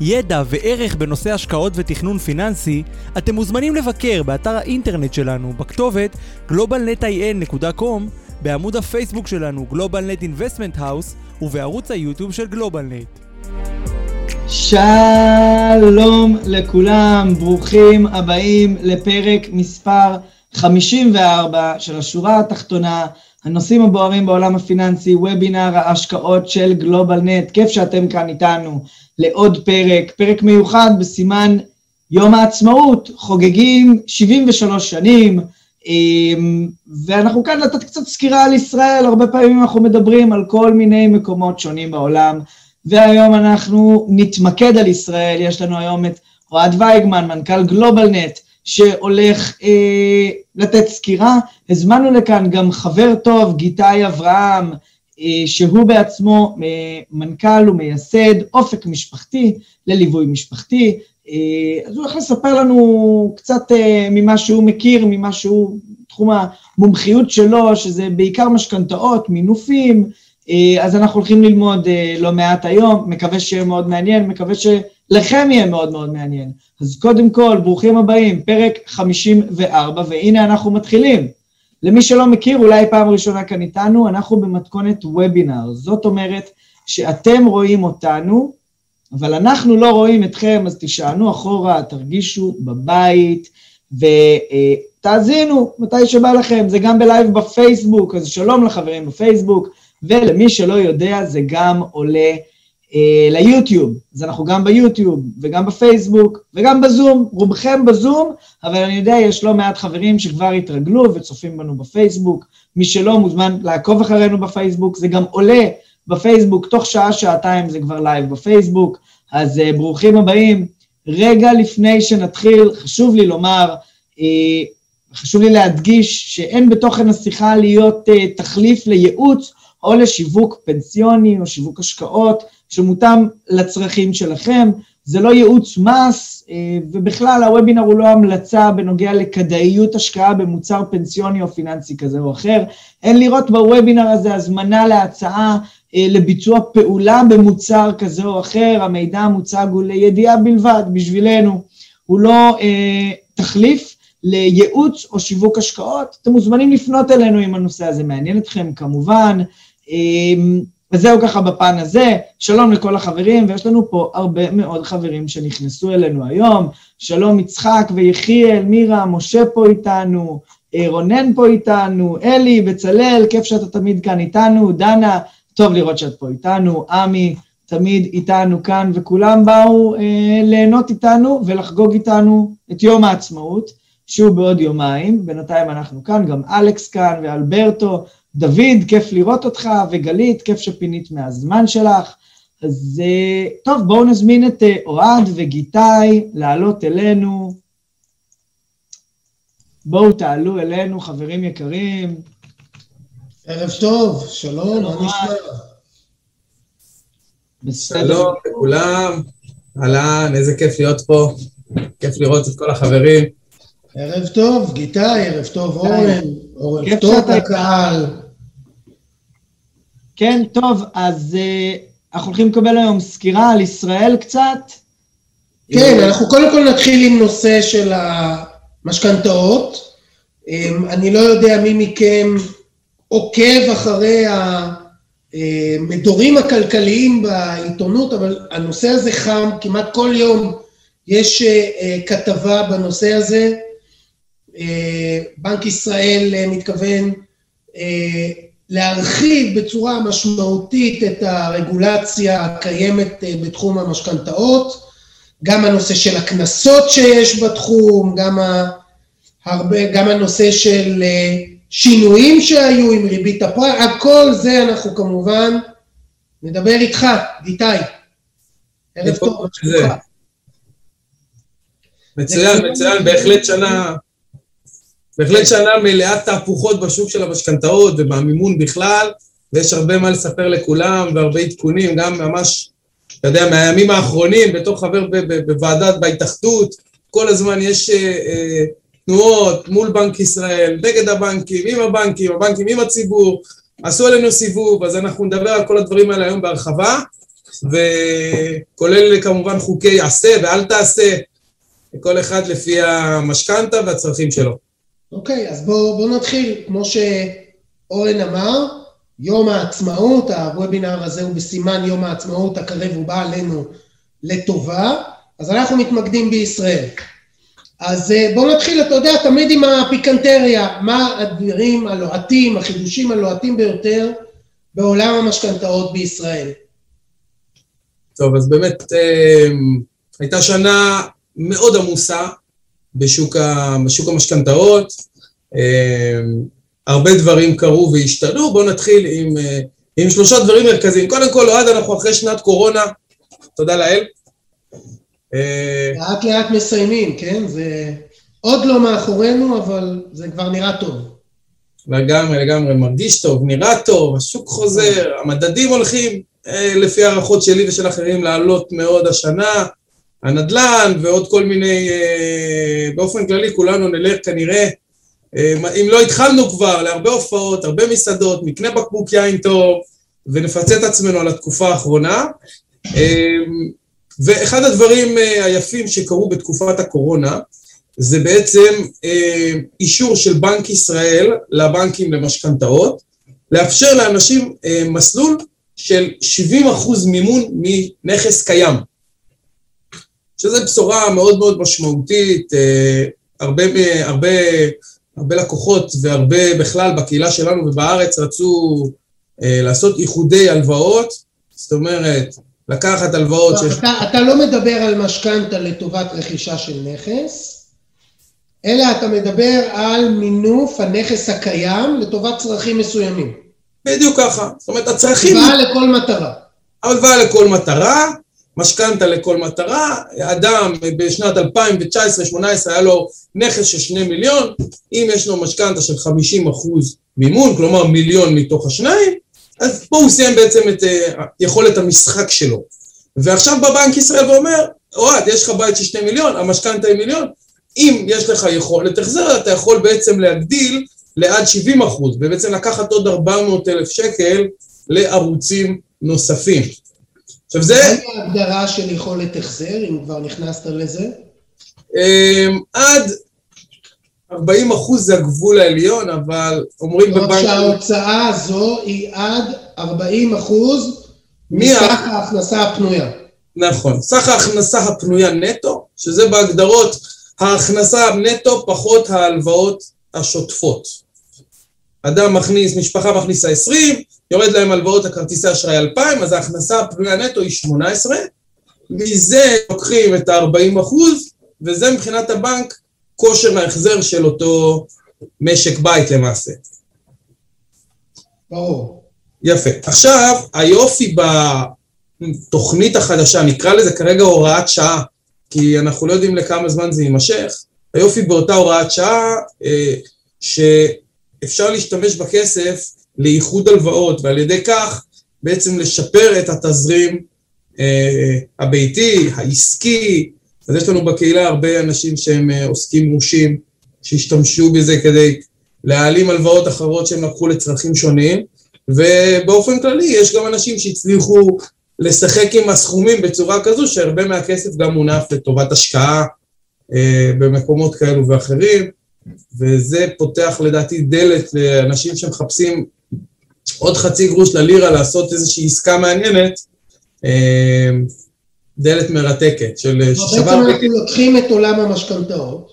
ידע וערך בנושא השקעות ותכנון פיננסי, אתם מוזמנים לבקר באתר האינטרנט שלנו בכתובת globalnetin.com, בעמוד הפייסבוק שלנו GlobalNet Investment House ובערוץ היוטיוב של GlobalNet. שלום לכולם, ברוכים הבאים לפרק מספר 54 של השורה התחתונה, הנושאים הבוערים בעולם הפיננסי, וובינר ההשקעות של גלובלנט, כיף שאתם כאן איתנו לעוד פרק, פרק מיוחד בסימן יום העצמאות, חוגגים 73 שנים, אמ, ואנחנו כאן לתת קצת סקירה על ישראל, הרבה פעמים אנחנו מדברים על כל מיני מקומות שונים בעולם, והיום אנחנו נתמקד על ישראל, יש לנו היום את אוהד וייגמן, מנכ"ל גלובלנט, שהולך אה, לתת סקירה. הזמנו לכאן גם חבר טוב, גיטאי אברהם, שהוא בעצמו אה, מנכ"ל ומייסד אופק משפחתי לליווי משפחתי. אה, אז הוא הולך לספר לנו קצת אה, ממה שהוא מכיר, ממה שהוא, תחום המומחיות שלו, שזה בעיקר משכנתאות, מינופים, אה, אז אנחנו הולכים ללמוד אה, לא מעט היום, מקווה שיהיה מאוד מעניין, מקווה שלכם יהיה מאוד מאוד מעניין. אז קודם כל, ברוכים הבאים, פרק 54, והנה אנחנו מתחילים. למי שלא מכיר, אולי פעם ראשונה כאן איתנו, אנחנו במתכונת וובינר. זאת אומרת שאתם רואים אותנו, אבל אנחנו לא רואים אתכם, אז תישענו אחורה, תרגישו בבית, ותאזינו מתי שבא לכם. זה גם בלייב בפייסבוק, אז שלום לחברים בפייסבוק. ולמי שלא יודע, זה גם עולה ליוטיוב. אז אנחנו גם ביוטיוב, וגם בפייסבוק, וגם בזום. רובכם בזום, אבל אני יודע, יש לא מעט חברים שכבר התרגלו וצופים בנו בפייסבוק. מי שלא מוזמן לעקוב אחרינו בפייסבוק, זה גם עולה בפייסבוק, תוך שעה-שעתיים זה כבר לייב בפייסבוק. אז אה, ברוכים הבאים. רגע לפני שנתחיל, חשוב לי לומר, אה, חשוב לי להדגיש שאין בתוכן השיחה להיות אה, תחליף לייעוץ או לשיווק פנסיוני או שיווק השקעות שמותאם לצרכים שלכם. זה לא ייעוץ מס, אה, ובכלל הוובינר הוא לא המלצה בנוגע לכדאיות השקעה במוצר פנסיוני או פיננסי כזה או אחר. אין לראות בוובינר הזה הזמנה להצעה אה, לביצוע פעולה במוצר כזה או אחר, המידע המוצג הוא לידיעה בלבד בשבילנו, הוא לא אה, תחליף לייעוץ או שיווק השקעות. אתם מוזמנים לפנות אלינו אם הנושא הזה מעניין אתכם כמובן. אמ, אז זהו ככה בפן הזה, שלום לכל החברים, ויש לנו פה הרבה מאוד חברים שנכנסו אלינו היום, שלום יצחק ויחיאל, מירה, משה פה איתנו, אה, רונן פה איתנו, אלי, בצלאל, כיף שאתה תמיד כאן איתנו, דנה, טוב לראות שאת פה איתנו, עמי, תמיד איתנו כאן, וכולם באו אה, ליהנות איתנו ולחגוג איתנו את יום העצמאות, שהוא בעוד יומיים, בינתיים אנחנו כאן, גם אלכס כאן ואלברטו, דוד, כיף לראות אותך, וגלית, כיף שפינית מהזמן שלך. אז אה, טוב, בואו נזמין את אה, אוהד וגיטאי לעלות אלינו. בואו תעלו אלינו, חברים יקרים. ערב טוב, שלום, מה נשמע? שלום לכולם, אהלן, איזה כיף להיות פה, כיף לראות את כל החברים. ערב טוב, גיטאי, ערב טוב, אורן, ערב טוב לקהל. כן, טוב, אז uh, אנחנו הולכים לקבל היום סקירה על ישראל קצת. כן, אנחנו קודם כל נתחיל עם נושא של המשכנתאות. Um, אני לא יודע מי מכם עוקב אחרי המדורים הכלכליים בעיתונות, אבל הנושא הזה חם, כמעט כל יום יש uh, כתבה בנושא הזה. בנק ישראל מתכוון להרחיב בצורה משמעותית את הרגולציה הקיימת אה, בתחום המשכנתאות, גם הנושא של הקנסות שיש בתחום, גם, הרבה, גם הנושא של אה, שינויים שהיו עם ריבית הפרט, הכל זה אנחנו כמובן נדבר איתך, איתי. ערב טוב, מצוין, מצוין, בהחלט שנה, בהחלט שנה מלאת תהפוכות בשוק של המשכנתאות ובמימון בכלל, ויש הרבה מה לספר לכולם והרבה עדכונים, גם ממש, אתה יודע, מהימים האחרונים, בתור חבר בוועדת, בהתאחדות, כל הזמן יש אה, אה, תנועות מול בנק ישראל, נגד הבנקים, עם הבנקים, הבנקים עם הציבור, עשו עלינו סיבוב, אז אנחנו נדבר על כל הדברים האלה היום בהרחבה, וכולל כמובן חוקי עשה ואל תעשה, כל אחד לפי המשכנתה והצרכים שלו. אוקיי, אז בואו בוא נתחיל, כמו שאורן אמר, יום העצמאות, הוובינר הזה הוא בסימן יום העצמאות הקרב ובא עלינו לטובה, אז אנחנו מתמקדים בישראל. אז אה, בואו נתחיל, אתה יודע, תמיד עם הפיקנטריה, מה הדברים הלוהטים, החידושים הלוהטים ביותר בעולם המשכנתאות בישראל. טוב, אז באמת אה, הייתה שנה מאוד עמוסה בשוק, ה, בשוק המשכנתאות. אה, הרבה דברים קרו והשתנו. בואו נתחיל עם, עם שלושה דברים מרכזיים. קודם כל, אוהד, אנחנו אחרי שנת קורונה, תודה לאל. אה, לאט לאט מסיימים, כן? זה עוד לא מאחורינו, אבל זה כבר נראה טוב. לגמרי, לגמרי, מרגיש טוב, נראה טוב, השוק חוזר, המדדים הולכים, אה, לפי הערכות שלי ושל אחרים, לעלות מאוד השנה, הנדל"ן ועוד כל מיני, אה, באופן כללי כולנו נלך כנראה, אם לא התחלנו כבר, להרבה הופעות, הרבה מסעדות, נקנה בקבוק יין טוב ונפצה את עצמנו על התקופה האחרונה. ואחד הדברים אה, היפים שקרו בתקופת הקורונה, זה בעצם אה, אישור של בנק ישראל לבנקים למשכנתאות, לאפשר לאנשים אה, מסלול של 70% מימון מנכס קיים, שזו בשורה מאוד מאוד משמעותית, הרבה, הרבה, הרבה לקוחות והרבה בכלל בקהילה שלנו ובארץ רצו לעשות איחודי הלוואות, זאת אומרת, לקחת הלוואות שיש... אתה, אתה לא מדבר על משכנתה לטובת רכישה של נכס, אלא אתה מדבר על מינוף הנכס הקיים לטובת צרכים מסוימים. בדיוק ככה. זאת אומרת, הצרכים... הלוואה לכל מטרה. הלוואה לכל מטרה, משכנתה לכל מטרה, אדם בשנת 2019-2018 היה לו נכס של שני מיליון, אם יש לו משכנתה של 50 אחוז מימון, כלומר מיליון מתוך השניים, אז פה הוא סיים בעצם את uh, יכולת המשחק שלו. ועכשיו בא בנק ישראל ואומר, אוהד, יש לך בית של שני מיליון, המשכנתה היא מיליון, אם יש לך יכולת החזר, אתה יכול בעצם להגדיל לעד 70 אחוז, ובעצם לקחת עוד 400 אלף שקל לערוצים נוספים. עכשיו זה... מה ההגדרה של יכולת החזר, אם כבר נכנסת לזה? אמ, עד 40 אחוז זה הגבול העליון, אבל אומרים בבנק... זאת שההוצאה הזו היא עד 40 אחוז מסך ההכנסה הפנויה. נכון. סך ההכנסה הפנויה נטו, שזה בהגדרות ההכנסה נטו פחות ההלוואות השוטפות. אדם מכניס, משפחה מכניסה 20, יורד להם הלוואות הכרטיסי אשראי 2,000, אז ההכנסה הפנויה נטו היא 18, מזה לוקחים את ה-40 אחוז, וזה מבחינת הבנק כושר ההחזר של אותו משק בית למעשה. ברור. יפה. עכשיו, היופי בתוכנית החדשה, נקרא לזה כרגע הוראת שעה, כי אנחנו לא יודעים לכמה זמן זה יימשך, היופי באותה הוראת שעה, אה, שאפשר להשתמש בכסף לאיחוד הלוואות, ועל ידי כך בעצם לשפר את התזרים אה, הביתי, העסקי, אז יש לנו בקהילה הרבה אנשים שהם אה, עוסקים מורשים, שהשתמשו בזה כדי להעלים הלוואות אחרות שהם לקחו לצרכים שונים, ובאופן כללי יש גם אנשים שהצליחו לשחק עם הסכומים בצורה כזו שהרבה מהכסף גם מונף לטובת השקעה אה, במקומות כאלו ואחרים, וזה פותח לדעתי דלת לאנשים שמחפשים עוד חצי גרוש ללירה לעשות איזושהי עסקה מעניינת, אה, דלת מרתקת של שבר... בעצם אנחנו לוקחים את עולם המשכנתאות,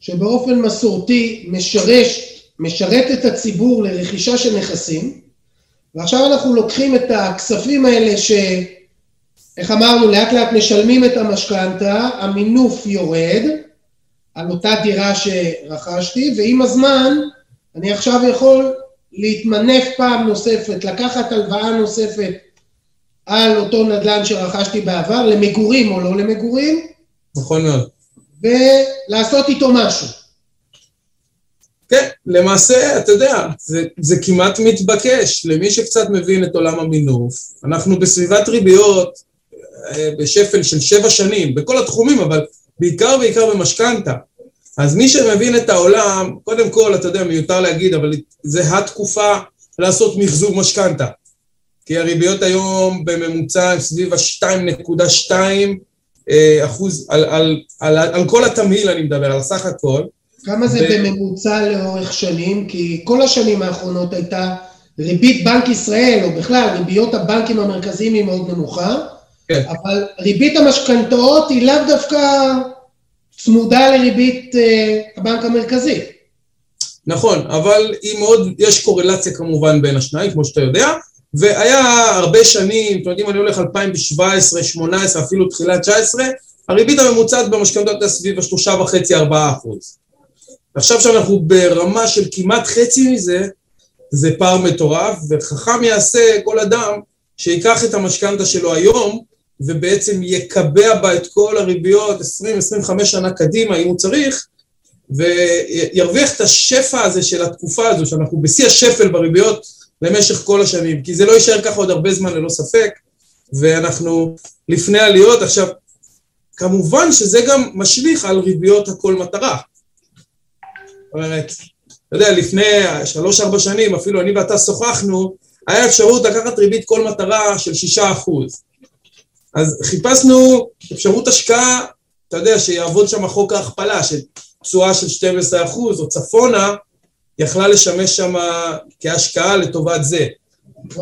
שבאופן מסורתי משרש, משרת את הציבור לרכישה של נכסים, ועכשיו אנחנו לוקחים את הכספים האלה ש... איך אמרנו, לאט לאט משלמים את המשכנתה, המינוף יורד על אותה דירה שרכשתי, ועם הזמן אני עכשיו יכול להתמנף פעם נוספת, לקחת הלוואה נוספת על אותו נדל"ן שרכשתי בעבר, למגורים או לא למגורים. נכון מאוד. ולעשות איתו משהו. כן, למעשה, אתה יודע, זה, זה כמעט מתבקש למי שקצת מבין את עולם המינוף. אנחנו בסביבת ריביות אה, בשפל של שבע שנים, בכל התחומים, אבל בעיקר בעיקר במשכנתה. אז מי שמבין את העולם, קודם כל, אתה יודע, מיותר להגיד, אבל זה התקופה לעשות מחזור משכנתה. כי הריביות היום בממוצע הם סביב ה-2.2 אה, אחוז, על, על, על, על כל התמהיל אני מדבר, על הסך הכל. כמה זה ו... בממוצע לאורך שנים? כי כל השנים האחרונות הייתה ריבית בנק ישראל, או בכלל ריביות הבנקים המרכזיים היא מאוד נמוכה, כן. אבל ריבית המשכנתאות היא לאו דווקא צמודה לריבית uh, הבנק המרכזי. נכון, אבל היא מאוד, יש קורלציה כמובן בין השניים, כמו שאתה יודע, והיה הרבה שנים, אתם יודעים, אני הולך 2017, 2018, אפילו תחילת 19, הריבית הממוצעת במשכנתות הייתה סביב השלושה וחצי, ארבעה אחוז. עכשיו שאנחנו ברמה של כמעט חצי מזה, זה פער מטורף, וחכם יעשה כל אדם שיקח את המשכנתה שלו היום, ובעצם יקבע בה את כל הריביות 20-25 שנה קדימה, אם הוא צריך, וירוויח את השפע הזה של התקופה הזו, שאנחנו בשיא השפל בריביות למשך כל השנים, כי זה לא יישאר ככה עוד הרבה זמן ללא ספק, ואנחנו לפני עליות. עכשיו, כמובן שזה גם משליך על ריביות הכל מטרה. זאת אומרת, אתה יודע, לפני שלוש-ארבע שנים, אפילו אני ואתה שוחחנו, היה אפשרות לקחת ריבית כל מטרה של שישה אחוז. אז חיפשנו אפשרות השקעה, אתה יודע, שיעבוד שם חוק ההכפלה, שתשואה של 12 אחוז או צפונה, יכלה לשמש שם כהשקעה לטובת זה.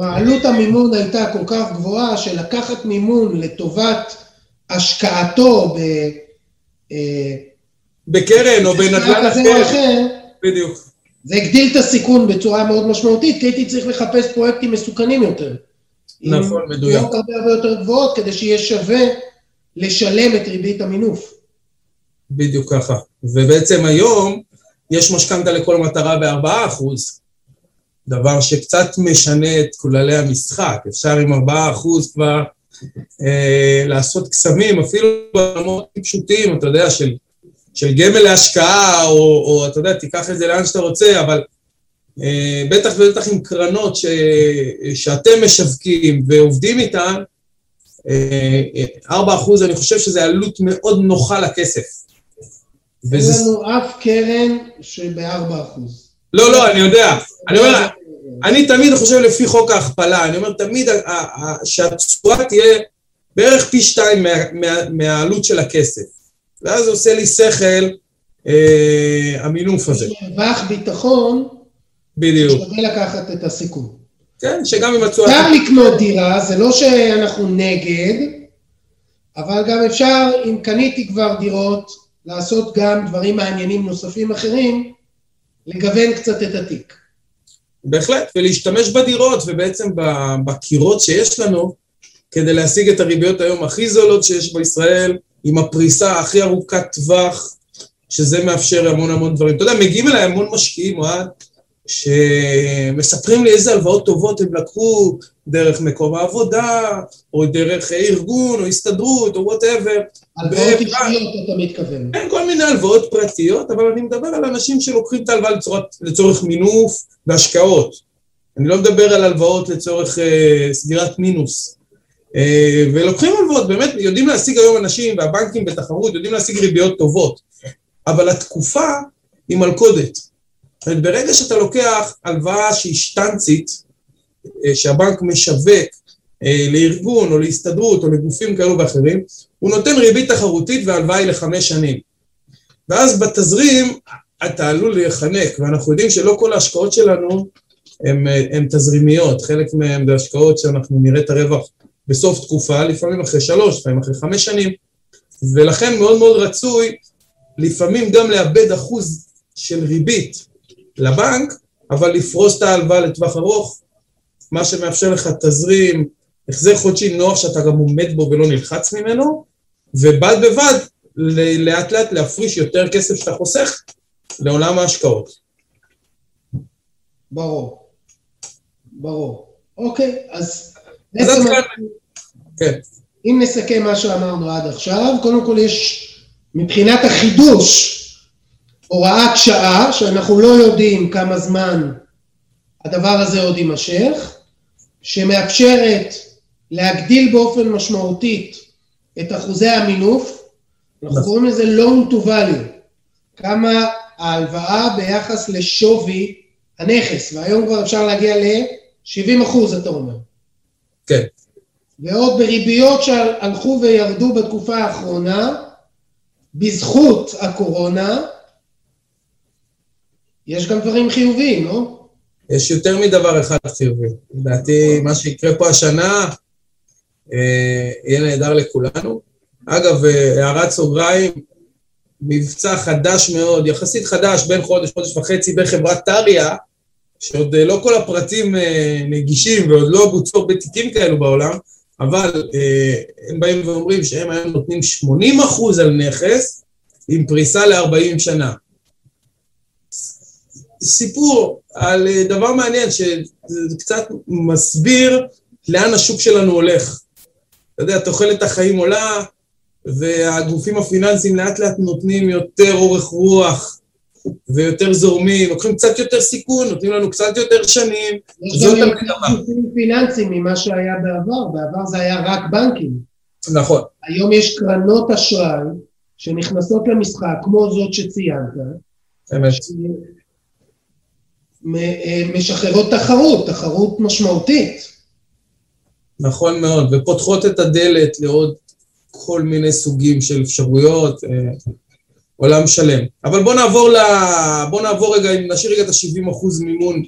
עלות המימון הייתה כל כך גבוהה, שלקחת מימון לטובת השקעתו ב... אה, בקרן או בנדל"ן אחר, בדיוק. זה הגדיל את הסיכון בצורה מאוד משמעותית, כי הייתי צריך לחפש פרויקטים מסוכנים יותר. נכון, מדויק. עם הרבה הרבה יותר גבוהות, כדי שיהיה שווה לשלם את ריבית המינוף. בדיוק ככה. ובעצם היום יש משכנתה לכל מטרה בארבעה אחוז, דבר שקצת משנה את כללי המשחק. אפשר עם ארבעה אחוז כבר אה, לעשות קסמים, אפילו ברמות פשוטים, אתה יודע, של של גמל להשקעה, או, או אתה יודע, תיקח את זה לאן שאתה רוצה, אבל בטח ובטח עם קרנות ש, שאתם משווקים ועובדים איתן, אה, 4 אחוז, אני חושב שזו עלות מאוד נוחה לכסף. אין וזה... לנו אף קרן שב-4 אחוז. לא, לא, אני יודע. אני אומר, אני תמיד חושב לפי חוק ההכפלה, אני אומר תמיד שהתשואה תהיה בערך פי שתיים מה, מה, מהעלות של הכסף. ואז עושה לי שכל אה, המינוף הזה. מרווח ביטחון, בדיוק. שווה לקחת את הסיכון. כן, שגם אם התשואה... אפשר לקנות דירה, זה לא שאנחנו נגד, אבל גם אפשר, אם קניתי כבר דירות, לעשות גם דברים מעניינים נוספים אחרים, לגוון קצת את התיק. בהחלט, ולהשתמש בדירות ובעצם בקירות שיש לנו, כדי להשיג את הריביות היום הכי זולות שיש בישראל, עם הפריסה הכי ארוכת טווח, שזה מאפשר המון המון דברים. אתה יודע, מגיעים אליי המון משקיעים, אוהד, שמספרים לי איזה הלוואות טובות הם לקחו דרך מקום העבודה, או דרך ארגון, או הסתדרות, או whatever. הלוואות אישיות אתה מתכוון. כן, כל מיני הלוואות פרטיות, אבל אני מדבר על אנשים שלוקחים את ההלוואה לצורך, לצורך מינוף והשקעות. אני לא מדבר על הלוואות לצורך אה, סגירת מינוס. אה, ולוקחים הלוואות, באמת יודעים להשיג היום אנשים, והבנקים בתחרות יודעים להשיג ריביות טובות, אבל התקופה היא מלכודת. ברגע שאתה לוקח הלוואה שהיא שטנצית, אה, שהבנק משווק אה, לארגון או להסתדרות או לגופים כאלו ואחרים, הוא נותן ריבית תחרותית והלוואה היא לחמש שנים. ואז בתזרים אתה עלול להיחנק, ואנחנו יודעים שלא כל ההשקעות שלנו הן תזרימיות, חלק מהן זה השקעות שאנחנו נראה את הרווח בסוף תקופה, לפעמים אחרי שלוש, לפעמים אחרי חמש שנים, ולכן מאוד מאוד רצוי לפעמים גם לאבד אחוז של ריבית לבנק, אבל לפרוס את ההלוואה לטווח ארוך, מה שמאפשר לך תזרים, החזר חודשי נוח שאתה גם עומד בו ולא נלחץ ממנו, ובד בבד לאט לאט להפריש יותר כסף שאתה חוסך לעולם ההשקעות. ברור, ברור. אוקיי, אז אז עד כאן, כן. אם נסכם מה שאמרנו עד עכשיו, קודם כל יש מבחינת החידוש, הוראת שעה, שאנחנו לא יודעים כמה זמן הדבר הזה עוד יימשך, שמאפשרת להגדיל באופן משמעותית את אחוזי המינוף, אנחנו קוראים לזה loan to value, כמה ההלוואה ביחס לשווי הנכס, והיום כבר אפשר להגיע ל-70 אחוז, אתה אומר. כן. ועוד בריביות שהלכו וירדו בתקופה האחרונה, בזכות הקורונה, יש גם דברים חיוביים, לא? יש יותר מדבר אחד חיובי. לדעתי, מה שיקרה פה השנה אה, יהיה נהדר לכולנו. אגב, אה, הערת סוגריים, מבצע חדש מאוד, יחסית חדש, בין חודש, חודש וחצי, בחברת טריה, שעוד אה, לא כל הפרטים אה, נגישים ועוד לא בוצעו בתיקים כאלו בעולם, אבל אה, הם באים ואומרים שהם היום נותנים 80 אחוז על נכס עם פריסה ל-40 שנה. סיפור על אה, דבר מעניין שזה קצת מסביר לאן השוק שלנו הולך. אתה יודע, תוחלת החיים עולה, והגופים הפיננסיים לאט לאט נותנים יותר אורך רוח ויותר זורמים, לוקחים קצת יותר סיכון, נותנים לנו קצת יותר שנים, זאת המגמה. יש גופים פיננסיים ממה שהיה בעבר, בעבר זה היה רק בנקים. נכון. היום יש קרנות אשראי שנכנסות למשחק, כמו זאת שציינת. אמת. משחררות תחרות, תחרות משמעותית. נכון מאוד, ופותחות את הדלת לעוד כל מיני סוגים של אפשרויות, אה, עולם שלם. אבל בואו נעבור, ל... בוא נעבור רגע, אם נשאיר רגע את ה-70% מימון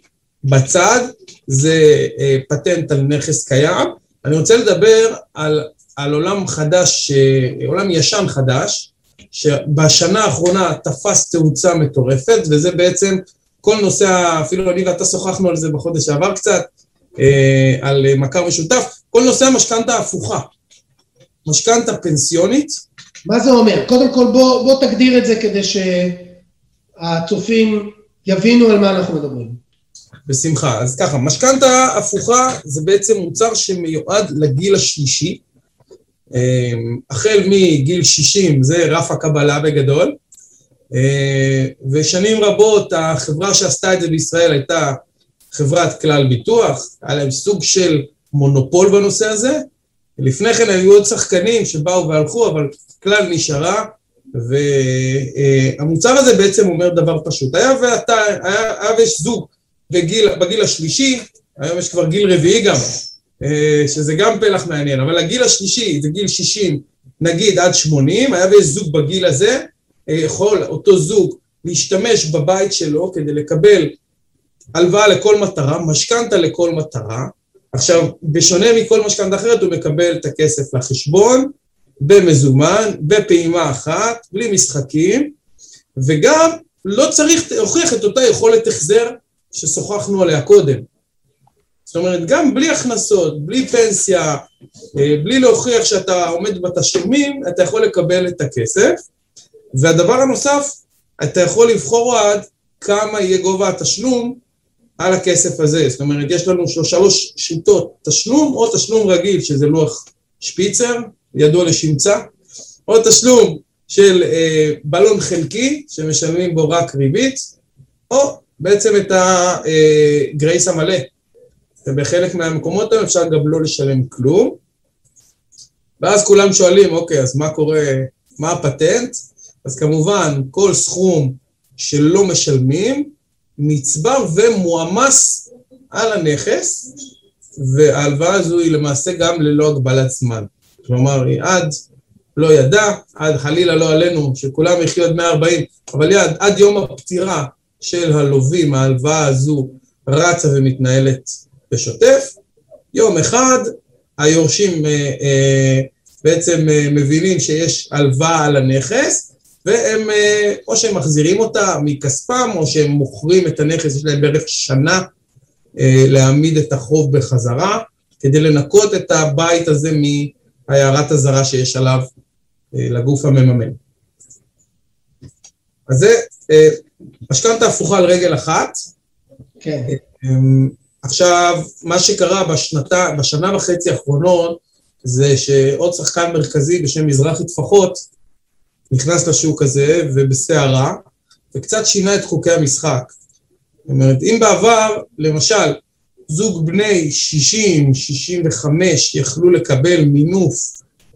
בצד, זה אה, פטנט על נכס קיים. אני רוצה לדבר על, על עולם חדש, אה, עולם ישן חדש, שבשנה האחרונה תפס תאוצה מטורפת, וזה בעצם כל נושא, אפילו אני ואתה שוחחנו על זה בחודש שעבר קצת, אה, על מכר משותף, כל נושא המשכנתה ההפוכה. משכנתה פנסיונית. מה זה אומר? קודם כל בוא, בוא תגדיר את זה כדי שהצופים יבינו על מה אנחנו מדברים. בשמחה. אז ככה, משכנתה הפוכה זה בעצם מוצר שמיועד לגיל השלישי. אמ, החל מגיל 60 זה רף הקבלה בגדול. אה, ושנים רבות החברה שעשתה את זה בישראל הייתה חברת כלל ביטוח, היה להם סוג של מונופול בנושא הזה, לפני כן היו עוד שחקנים שבאו והלכו, אבל כלל נשארה, והמוצר הזה בעצם אומר דבר פשוט. היה ואתה, היה, היה ויש זוג בגיל, בגיל השלישי, היום יש כבר גיל רביעי גם, אה, שזה גם פלח מעניין, אבל הגיל השלישי זה גיל 60, נגיד עד 80, היה ויש זוג בגיל הזה, אה, יכול אותו זוג להשתמש בבית שלו כדי לקבל הלוואה לכל מטרה, משכנתה לכל מטרה, עכשיו, בשונה מכל משכנתה אחרת, הוא מקבל את הכסף לחשבון, במזומן, בפעימה אחת, בלי משחקים, וגם לא צריך להוכיח את אותה יכולת החזר ששוחחנו עליה קודם. זאת אומרת, גם בלי הכנסות, בלי פנסיה, אה, בלי להוכיח שאתה עומד בתשלומים, אתה יכול לקבל את הכסף. והדבר הנוסף, אתה יכול לבחור עד כמה יהיה גובה התשלום על הכסף הזה. זאת אומרת, יש לנו שלוש שיטות, תשלום או תשלום רגיל, שזה לוח שפיצר, ידוע לשמצה, או תשלום של אה, בלון חלקי, שמשלמים בו רק ריבית, או בעצם את הגרייס אה, המלא. ובחלק מהמקומות האלה אפשר גם לא לשלם כלום. ואז כולם שואלים, אוקיי, אז מה קורה, מה הפטנט? אז כמובן, כל סכום שלא משלמים, נצבר ומועמס על הנכס, וההלוואה הזו היא למעשה גם ללא הגבלת זמן. כלומר, היא עד לא ידע, עד חלילה לא עלינו, שכולם יחיו עד 140, אבל יד, עד יום הפטירה של הלווים, ההלוואה הזו רצה ומתנהלת בשוטף. יום אחד היורשים אה, אה, בעצם אה, מבינים שיש הלוואה על הנכס, והם, אה, או שהם מחזירים אותה מכספם, או שהם מוכרים את הנכס, יש להם בערך שנה אה, להעמיד את החוב בחזרה, כדי לנקות את הבית הזה מהערת אזהרה שיש עליו אה, לגוף המממן. אז זה משכנתה הפוכה על רגל אחת. כן. עכשיו, מה שקרה בשנתה, בשנה וחצי האחרונות, זה שעוד שחקן מרכזי בשם מזרחי טפחות, נכנס לשוק הזה ובסערה, וקצת שינה את חוקי המשחק. זאת אומרת, אם בעבר, למשל, זוג בני 60, 65 יכלו לקבל מינוף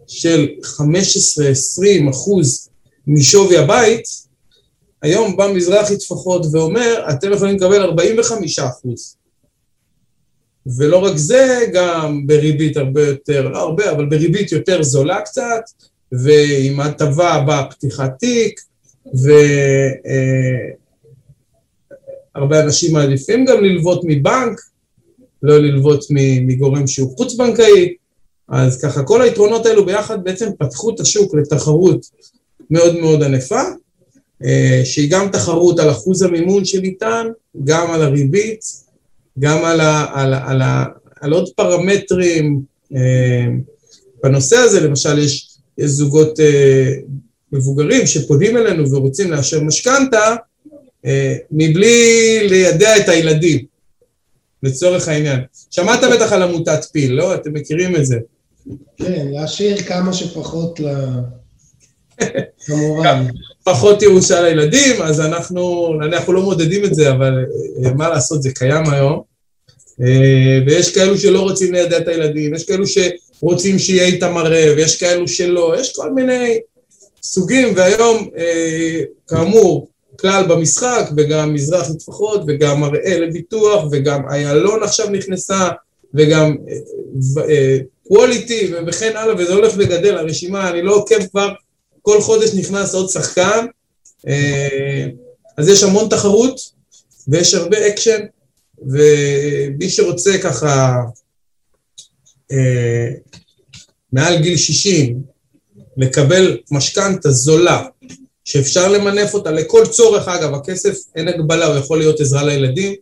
של 15-20 אחוז משווי הבית, היום בא מזרחי טפחות ואומר, אתם יכולים לקבל 45 אחוז. ולא רק זה, גם בריבית הרבה יותר, לא הרבה, אבל בריבית יותר זולה קצת, ועם הטבה בפתיחת תיק, והרבה אה, אנשים מעדיפים גם ללוות מבנק, לא ללוות מגורם שהוא חוץ-בנקאי, אז ככה כל היתרונות האלו ביחד בעצם פתחו את השוק לתחרות מאוד מאוד ענפה, אה, שהיא גם תחרות על אחוז המימון שניתן, גם על הריבית, גם על, ה, על, על, ה, על עוד פרמטרים. אה, בנושא הזה למשל יש, יש זוגות אה, מבוגרים שפונים אלינו ורוצים לאשר משכנתה מבלי לידע את הילדים, לצורך העניין. שמעת בטח על עמותת פיל, לא? אתם מכירים את זה. כן, להשאיר כמה שפחות ל... כמובן. פחות ירושה לילדים, אז אנחנו, אנחנו לא מודדים את זה, אבל אה, מה לעשות, זה קיים היום. אה, ויש כאלו שלא רוצים לידע את הילדים, יש כאלו שרוצים שיהיה איתם ערב, יש כאלו שלא, יש כל מיני סוגים, והיום, אה, כאמור, כלל במשחק, וגם מזרח לטפחות, וגם הראל לביטוח, וגם איילון עכשיו נכנסה, וגם קווליטי, וכן הלאה, וזה הולך וגדל, הרשימה, אני לא עוקב כבר כל חודש נכנס עוד שחקן, אה, אז יש המון תחרות ויש הרבה אקשן, ומי שרוצה ככה אה, מעל גיל 60 לקבל משכנתה זולה, שאפשר למנף אותה לכל צורך, אגב, הכסף אין הגבלה, הוא יכול להיות עזרה לילדים,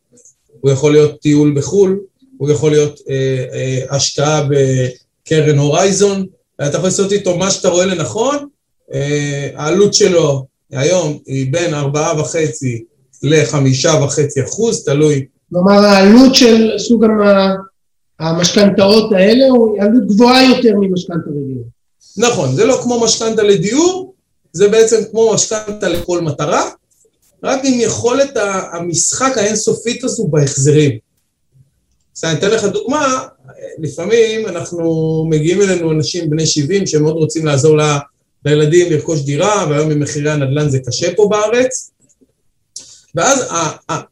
הוא יכול להיות טיול בחו"ל, הוא יכול להיות אה, אה, השקעה בקרן הורייזון, אתה יכול לעשות איתו מה שאתה רואה לנכון, אה, העלות שלו היום היא בין ארבעה וחצי לחמישה וחצי אחוז, תלוי. כלומר העלות של סוג המשכנתאות האלה הוא עלות גבוהה יותר ממשכנתה רגילה. נכון, זה לא כמו משכנתה לדיור, זה בעצם כמו משכנתה לכל מטרה, רק עם יכולת המשחק האינסופית הזו בהחזרים. אז אני אתן לך דוגמה, לפעמים אנחנו מגיעים אלינו אנשים בני 70 שמאוד רוצים לעזור לילדים לרכוש דירה, והיום עם מחירי הנדל"ן זה קשה פה בארץ. ואז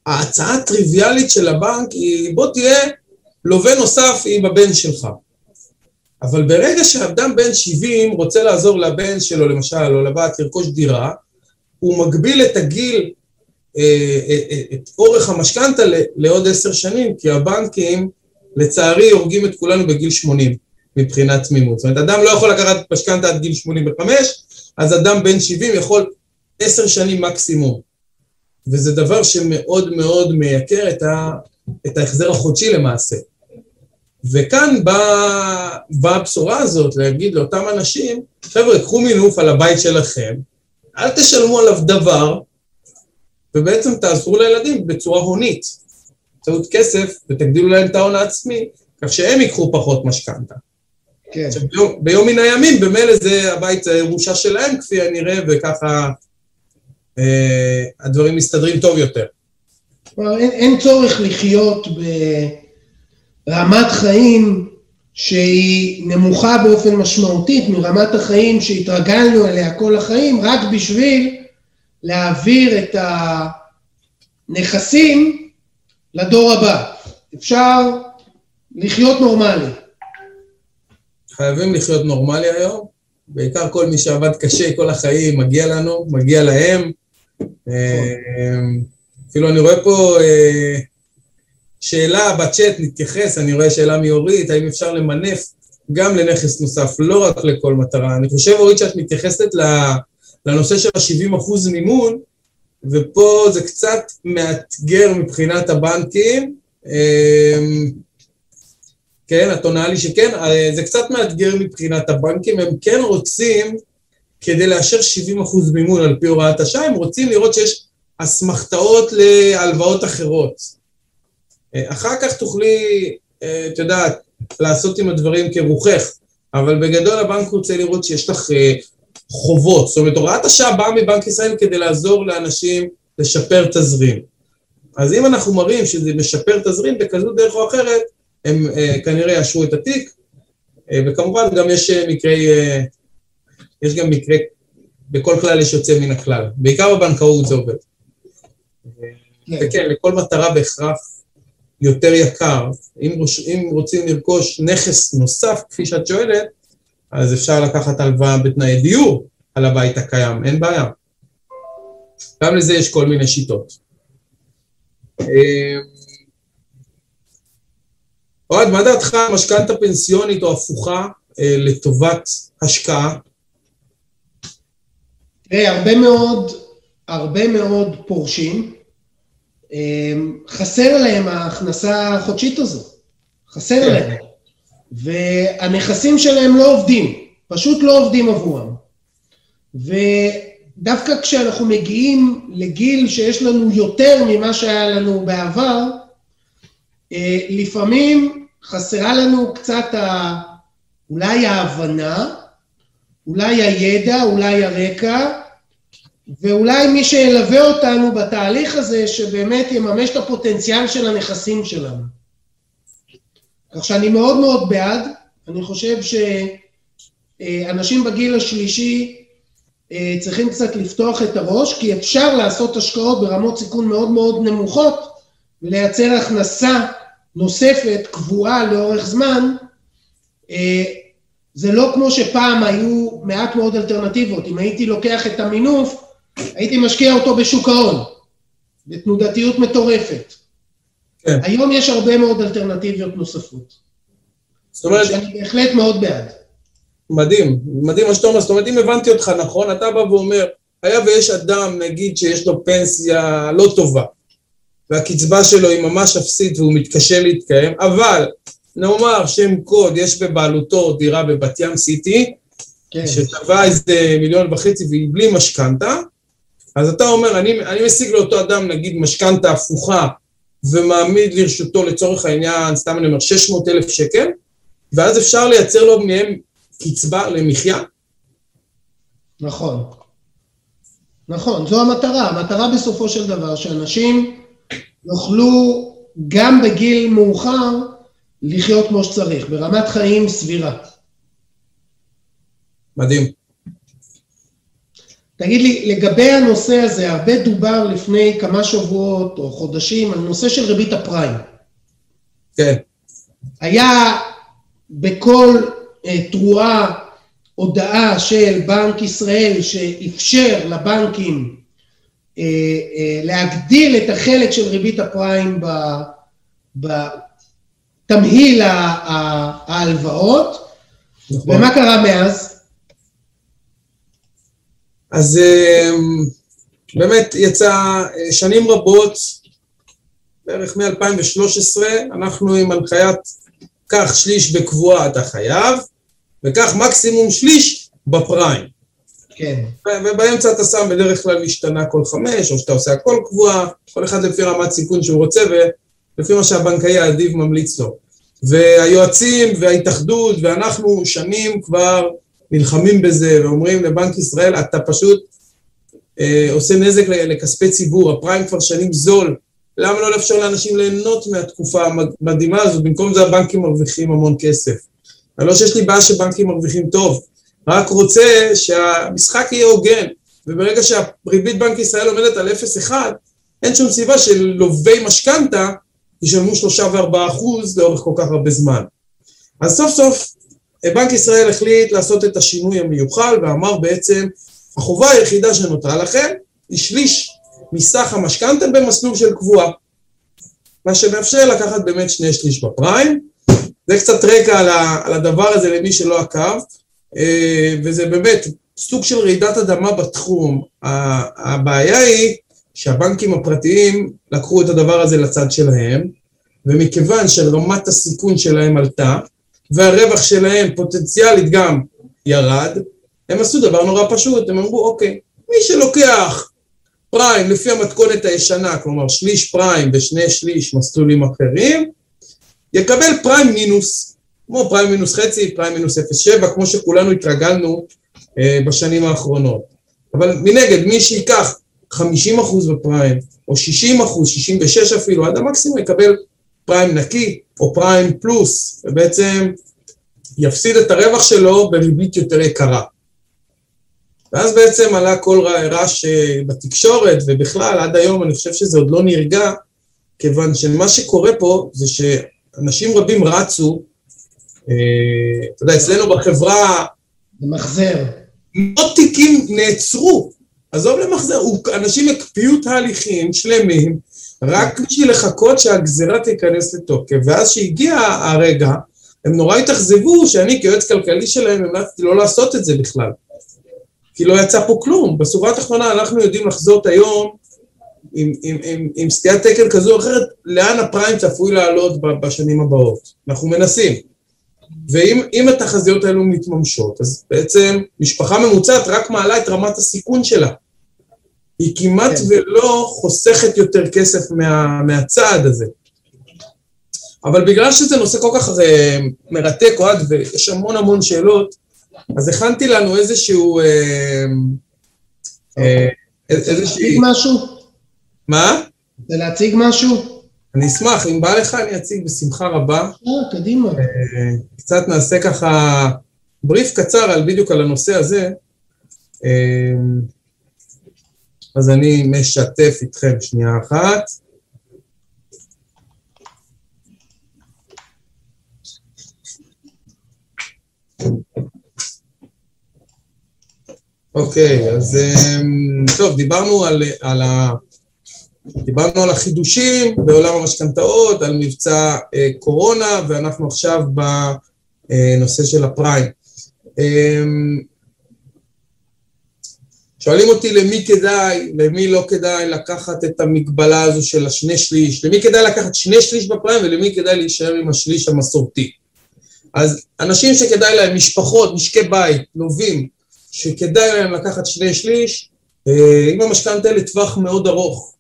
ההצעה הטריוויאלית של הבנק היא בוא תהיה לווה נוסף עם הבן שלך. אבל ברגע שאדם בן 70 רוצה לעזור לבן שלו למשל או לבת לרכוש דירה, הוא מגביל את הגיל, אה, אה, אה, את אורך המשכנתה לעוד עשר שנים, כי הבנקים לצערי הורגים את כולנו בגיל 80. מבחינת תמימות. זאת אומרת, אדם לא יכול לקחת משכנתה עד גיל 85, אז אדם בן 70 יכול עשר שנים מקסימום. וזה דבר שמאוד מאוד מייקר את, ה, את ההחזר החודשי למעשה. וכאן באה בא הבשורה הזאת להגיד לאותם אנשים, חבר'ה, קחו מינוף על הבית שלכם, אל תשלמו עליו דבר, ובעצם תעזרו לילדים בצורה הונית, באמצעות כסף, ותגדילו להם את ההון העצמי, כך שהם ייקחו פחות משכנתה. כן. עכשיו, ביום, ביום מן הימים, במילא זה הבית, זה ירושה שלהם כפי הנראה, וככה אה, הדברים מסתדרים טוב יותר. אין, אין צורך לחיות ברמת חיים שהיא נמוכה באופן משמעותית מרמת החיים שהתרגלנו אליה כל החיים, רק בשביל להעביר את הנכסים לדור הבא. אפשר לחיות נורמלי. חייבים לחיות נורמלי היום, בעיקר כל מי שעבד קשה כל החיים, מגיע לנו, מגיע להם. אה, אפילו אני רואה פה אה, שאלה בצ'אט, נתייחס, אני רואה שאלה מאורית, האם אפשר למנף גם לנכס נוסף, לא רק לכל מטרה. אני חושב, אורית, שאת מתייחסת לנושא של ה-70% מימון, ופה זה קצת מאתגר מבחינת הבנקים. אה, כן, את עונה לי שכן, זה קצת מאתגר מבחינת הבנקים, הם כן רוצים, כדי לאשר 70% מימון על פי הוראת השעה, הם רוצים לראות שיש אסמכתאות להלוואות אחרות. אחר כך תוכלי, את יודעת, לעשות עם הדברים כרוחך, אבל בגדול הבנק רוצה לראות שיש לך חובות. זאת אומרת, הוראת השעה באה מבנק ישראל כדי לעזור לאנשים לשפר תזרים. אז אם אנחנו מראים שזה משפר תזרים בכזו דרך או אחרת, הם אה, כנראה יאשרו את התיק, אה, וכמובן גם יש אה, מקרי, אה, יש גם מקרה, בכל כלל יש יוצא מן הכלל. בעיקר בבנקאות זה עובד. וכן, לכל מטרה בהכרח יותר יקר. אם, רוש, אם רוצים לרכוש נכס נוסף, כפי שאת שואלת, אז אפשר לקחת הלוואה בתנאי דיור על הבית הקיים, אין בעיה. גם לזה יש כל מיני שיטות. אוהד, מה דעתך על משכנתה פנסיונית או הפוכה אה, לטובת השקעה? תראה, הרבה מאוד, הרבה מאוד פורשים, חסר להם ההכנסה החודשית הזו, חסר כן. להם. והנכסים שלהם לא עובדים, פשוט לא עובדים עבורם. ודווקא כשאנחנו מגיעים לגיל שיש לנו יותר ממה שהיה לנו בעבר, אה, לפעמים חסרה לנו קצת ה... אולי ההבנה, אולי הידע, אולי הרקע, ואולי מי שילווה אותנו בתהליך הזה, שבאמת יממש את הפוטנציאל של הנכסים שלנו. כך שאני מאוד מאוד בעד, אני חושב שאנשים בגיל השלישי אה, צריכים קצת לפתוח את הראש, כי אפשר לעשות השקעות ברמות סיכון מאוד מאוד נמוכות ולייצר הכנסה נוספת, קבועה לאורך זמן, אה, זה לא כמו שפעם היו מעט מאוד אלטרנטיבות. אם הייתי לוקח את המינוף, הייתי משקיע אותו בשוק ההון, בתנודתיות מטורפת. כן. היום יש הרבה מאוד אלטרנטיביות נוספות. זאת אומרת... שאני בהחלט מאוד בעד. מדהים, מדהים מה שאתה אומר, זאת אומרת, אם הבנתי אותך נכון, אתה בא ואומר, היה ויש אדם, נגיד, שיש לו פנסיה לא טובה, והקצבה שלו היא ממש אפסית והוא מתקשה להתקיים, אבל נאמר שם קוד, יש בבעלותו דירה בבת ים סיטי, כן. ששווה איזה מיליון וחצי והיא בלי משכנתה, אז אתה אומר, אני, אני משיג לאותו אדם נגיד משכנתה הפוכה ומעמיד לרשותו לצורך העניין, סתם אני אומר, 600 אלף שקל, ואז אפשר לייצר לו מהם קצבה למחיה. נכון. נכון, זו המטרה. המטרה בסופו של דבר שאנשים יוכלו גם בגיל מאוחר לחיות כמו שצריך, ברמת חיים סבירה. מדהים. תגיד לי, לגבי הנושא הזה, הרבה דובר לפני כמה שבועות או חודשים על נושא של ריבית הפריים. כן. היה בכל אה, תרועה הודעה של בנק ישראל שאפשר לבנקים אה, אה, להגדיל את החלק של ריבית הפריים בתמהיל ההלוואות, נכון. ומה קרה מאז? אז באמת יצא שנים רבות, בערך מ-2013, אנחנו עם הנחיית קח שליש בקבועה אתה חייב, וקח מקסימום שליש בפריים. כן. ובאמצע אתה שם בדרך כלל משתנה כל חמש, או שאתה עושה הכל קבועה, כל אחד לפי רמת סיכון שהוא רוצה, ולפי מה שהבנקאי האדיב ממליץ לו. והיועצים וההתאחדות, ואנחנו שנים כבר נלחמים בזה, ואומרים לבנק ישראל, אתה פשוט אה, עושה נזק לכספי ציבור, הפריים כבר שנים זול, למה לא לאפשר לאנשים ליהנות מהתקופה המדהימה הזו, במקום זה הבנקים מרוויחים המון כסף. אני לא שיש לי בעיה שבנקים מרוויחים טוב, רק רוצה שהמשחק יהיה הוגן, וברגע שהריבית בנק ישראל עומדת על 0.1, אין שום סיבה שלווי משכנתה ישלמו 3 ו-4 אחוז לאורך כל כך הרבה זמן. אז סוף סוף בנק ישראל החליט לעשות את השינוי המיוחל ואמר בעצם, החובה היחידה שנותרה לכם היא שליש מסך המשכנתה במסלול של קבועה. מה שמאפשר לקחת באמת שני שליש בפריים. זה קצת רקע על הדבר הזה למי שלא עקב. אה, וזה באמת סוג של רעידת אדמה בתחום. הבעיה היא שהבנקים הפרטיים לקחו את הדבר הזה לצד שלהם, ומכיוון שרמת הסיכון שלהם עלתה, והרווח שלהם פוטנציאלית גם ירד, הם עשו דבר נורא פשוט, הם אמרו, אוקיי, מי שלוקח פריים לפי המתכונת הישנה, כלומר שליש פריים ושני שליש מסלולים אחרים, יקבל פריים מינוס. כמו פריים מינוס חצי, פריים מינוס 0.7, כמו שכולנו התרגלנו אה, בשנים האחרונות. אבל מנגד, מי שייקח 50 אחוז בפריים, או 60 אחוז, 66 אפילו, עד המקסימום יקבל פריים נקי, או פריים פלוס, ובעצם יפסיד את הרווח שלו בריבית יותר יקרה. ואז בעצם עלה כל רעש אה, בתקשורת, ובכלל, עד היום אני חושב שזה עוד לא נרגע, כיוון שמה שקורה פה זה שאנשים רבים רצו, אה, אתה יודע, אצלנו בחברה... למחזר. מאות תיקים נעצרו, עזוב למחזר, אנשים הקפיאו תהליכים שלמים, רק בשביל לחכות שהגזירה תיכנס לתוקף, ואז שהגיע הרגע, הם נורא התאכזבו שאני כיועץ כלכלי שלהם המלצתי לא לעשות את זה בכלל. כי לא יצא פה כלום. בשורה התחתונה אנחנו יודעים לחזות היום עם, עם, עם, עם סטיית תקן כזו או אחרת, לאן הפריים צפוי לעלות בשנים הבאות. אנחנו מנסים. ואם התחזיות האלו מתממשות, אז בעצם משפחה ממוצעת רק מעלה את רמת הסיכון שלה. היא כמעט כן. ולא חוסכת יותר כסף מה, מהצעד הזה. אבל בגלל שזה נושא כל כך אה, מרתק, אוהד, ויש המון המון שאלות, אז הכנתי לנו איזשהו... אה, אה, איזושהי... להציג משהו? מה? זה להציג משהו? אני אשמח, אם בא לך אני אציג בשמחה רבה. אה, קדימה. קצת נעשה ככה בריף קצר על בדיוק על הנושא הזה. אז אני משתף איתכם שנייה אחת. אוקיי, אז אמ, טוב, דיברנו על, על, ה, דיברנו על החידושים בעולם המשכנתאות, על מבצע אה, קורונה, ואנחנו עכשיו בנושא של הפריים. אה, שואלים אותי למי כדאי, למי לא כדאי לקחת את המגבלה הזו של השני שליש, למי כדאי לקחת שני שליש בפריים ולמי כדאי להישאר עם השליש המסורתי. אז אנשים שכדאי להם, משפחות, משקי בית, לווים, שכדאי להם לקחת שני שליש, אה, אם המשכנתה לטווח מאוד ארוך.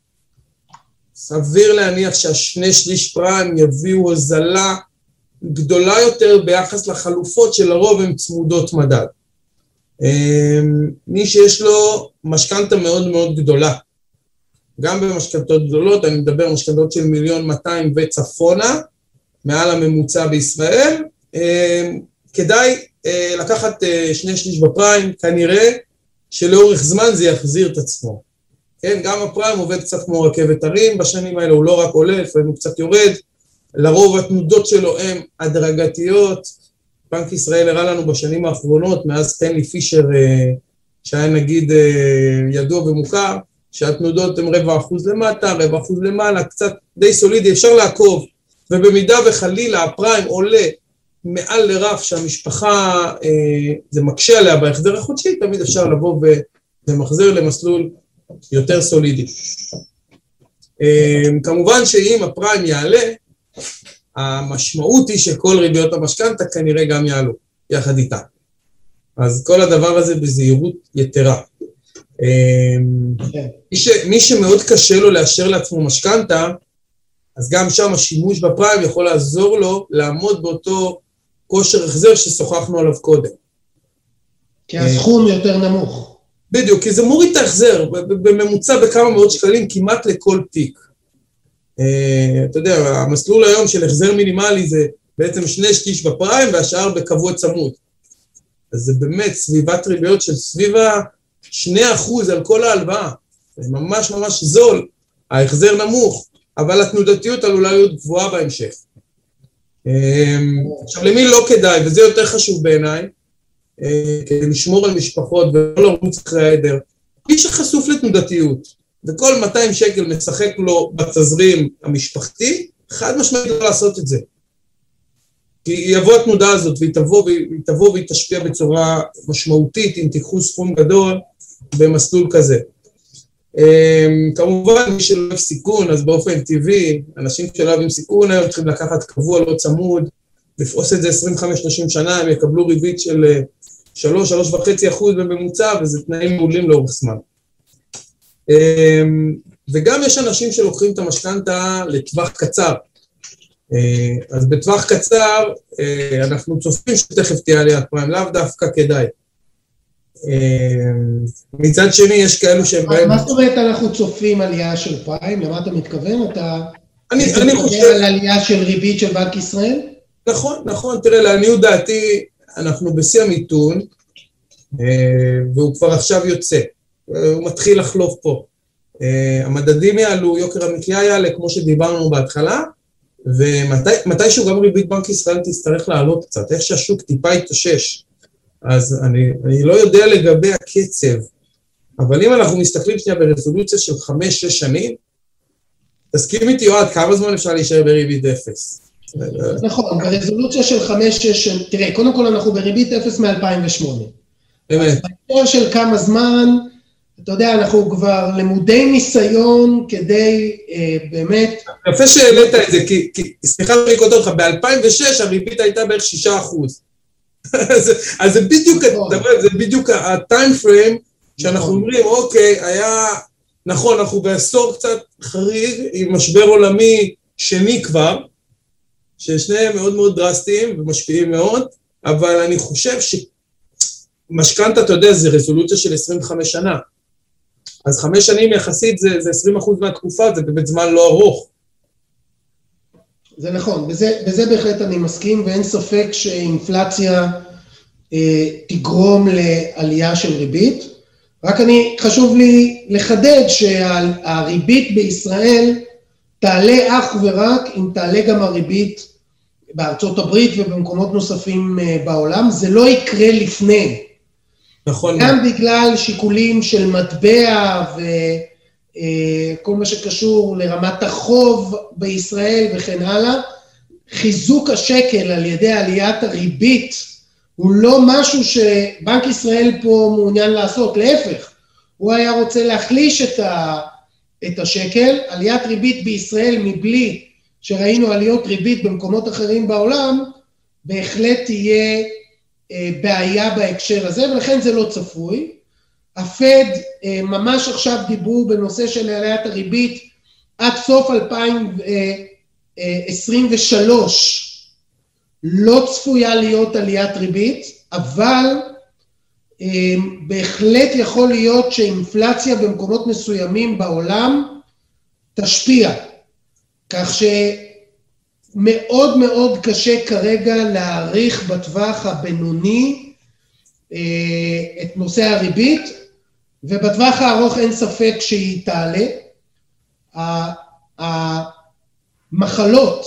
סביר להניח שהשני שליש פריים יביאו הוזלה גדולה יותר ביחס לחלופות שלרוב הן צמודות מדד. אה, מי שיש לו משכנתה מאוד מאוד גדולה, גם במשכנתות גדולות, אני מדבר על משכנתות של מיליון 200 וצפונה, מעל הממוצע בישראל, אה, כדאי אה, לקחת אה, שני שליש בפריים, כנראה שלאורך זמן זה יחזיר את עצמו. כן, גם הפריים עובד קצת כמו רכבת הרים בשנים האלה, הוא לא רק עולה, לפעמים הוא קצת יורד, לרוב התנודות שלו הן הדרגתיות. בנק ישראל הראה לנו בשנים האחרונות, מאז סטנלי פישר, אה, שהיה נגיד ידוע ומוכר, שהתנודות הן רבע אחוז למטה, רבע אחוז למעלה, קצת די סולידי, אפשר לעקוב, ובמידה וחלילה הפריים עולה מעל לרף שהמשפחה, אה, זה מקשה עליה בהחזר החודשי, תמיד אפשר לבוא ולמחזר למסלול יותר סולידי. אה, כמובן שאם הפריים יעלה, המשמעות היא שכל ריביות המשכנתה כנראה גם יעלו, יחד איתה. אז כל הדבר הזה בזהירות יתרה. אה, מי, ש, מי שמאוד קשה לו לאשר לעצמו משכנתה, אז גם שם השימוש בפריים יכול לעזור לו לעמוד באותו כושר החזר ששוחחנו עליו קודם. כי הסכום יותר נמוך. בדיוק, כי זה מוריד את ההחזר, בממוצע בכמה מאות שקלים כמעט לכל תיק. אה, אתה יודע, המסלול היום של החזר מינימלי זה בעצם שני שליש בפריים והשאר בקבוע צמוד. אז זה באמת סביבת ריביות של סביב ה-2% על כל ההלוואה. זה ממש ממש זול, ההחזר נמוך, אבל התנודתיות עלולה להיות גבוהה בהמשך. אמ, עכשיו, למי לא כדאי, וזה יותר חשוב בעיניי, אה, כדי לשמור על משפחות ולא לרוץ אחרי העדר, מי שחשוף לתנודתיות, וכל 200 שקל משחק לו בתזרים המשפחתי, חד משמעית לא לעשות את זה. כי יבוא התנודה הזאת, והיא תבוא, והיא תבוא והיא תשפיע בצורה משמעותית, אם תיקחו סכום גדול במסלול כזה. Um, כמובן, מי שלא אוהב סיכון, אז באופן טבעי, אנשים שלא אוהבים סיכון היום צריכים לקחת קבוע לא צמוד, לפעוס את זה 25-30 שנה, הם יקבלו ריבית של 3-3.5 אה, אחוז בממוצע, וזה תנאים מעולים לאורך זמן. Um, וגם יש אנשים שלוקחים את המשכנתה לטווח קצר. Uh, אז בטווח קצר uh, אנחנו צופים שתכף תהיה עליית פריים, לאו דווקא כדאי. מצד שני, יש כאלו שהם. מה זאת אומרת אנחנו צופים עלייה של פריים? למה אתה מתכוון? אתה... אני, אני חושב... על עלייה של ריבית של בנק ישראל? נכון, נכון. תראה, לעניות דעתי, אנחנו בשיא המיתון, והוא כבר עכשיו יוצא. הוא מתחיל לחלוף פה. המדדים יעלו, יוקר המחיה יעלה, כמו שדיברנו בהתחלה, ומתישהו גם ריבית בנק ישראל תצטרך לעלות קצת, איך שהשוק טיפה יתאושש. אז אני, אני לא יודע לגבי הקצב, אבל אם אנחנו מסתכלים שנייה ברזולוציה של חמש-שש שנים, תסכים איתי, אוהד, כמה זמן אפשר להישאר בריבית אפס? נכון, ברזולוציה של חמש-שש תראה, קודם כל אנחנו בריבית אפס מ-2008. באמת. בהקשר של כמה זמן, אתה יודע, אנחנו כבר למודי ניסיון כדי אה, באמת... יפה שהעלית את זה, כי, כי סליחה שאני קוטע אותך, ב-2006 הריבית הייתה בערך שישה אחוז. אז זה בדיוק, נכון. זה בדיוק הטיים פריים שאנחנו נכון. אומרים, אוקיי, היה, נכון, אנחנו בעשור קצת חריג, עם משבר עולמי שני כבר, ששניהם מאוד מאוד דרסטיים ומשפיעים מאוד, אבל אני חושב שמשכנתה, אתה יודע, זה רזולוציה של 25 שנה. אז חמש שנים יחסית זה, זה 20 אחוז מהתקופה, זה באמת זמן לא ארוך. זה נכון, בזה, בזה בהחלט אני מסכים, ואין ספק שאינפלציה אה, תגרום לעלייה של ריבית. רק אני, חשוב לי לחדד שהריבית בישראל תעלה אך ורק אם תעלה גם הריבית בארצות הברית ובמקומות נוספים אה, בעולם, זה לא יקרה לפני. נכון. גם בגלל שיקולים של מטבע וכל אה, מה שקשור לרמת החוב בישראל וכן הלאה, חיזוק השקל על ידי עליית הריבית הוא לא משהו שבנק ישראל פה מעוניין לעשות, להפך, הוא היה רוצה להחליש את, ה, את השקל, עליית ריבית בישראל מבלי שראינו עליות ריבית במקומות אחרים בעולם, בהחלט תהיה בעיה בהקשר הזה, ולכן זה לא צפוי. הפד אה, ממש עכשיו דיברו בנושא של עליית הריבית עד סוף 2023 לא צפויה להיות עליית ריבית, אבל אה, בהחלט יכול להיות שאינפלציה במקומות מסוימים בעולם תשפיע, כך ש... מאוד מאוד קשה כרגע להעריך בטווח הבינוני אה, את נושא הריבית, ובטווח הארוך אין ספק שהיא תעלה. המחלות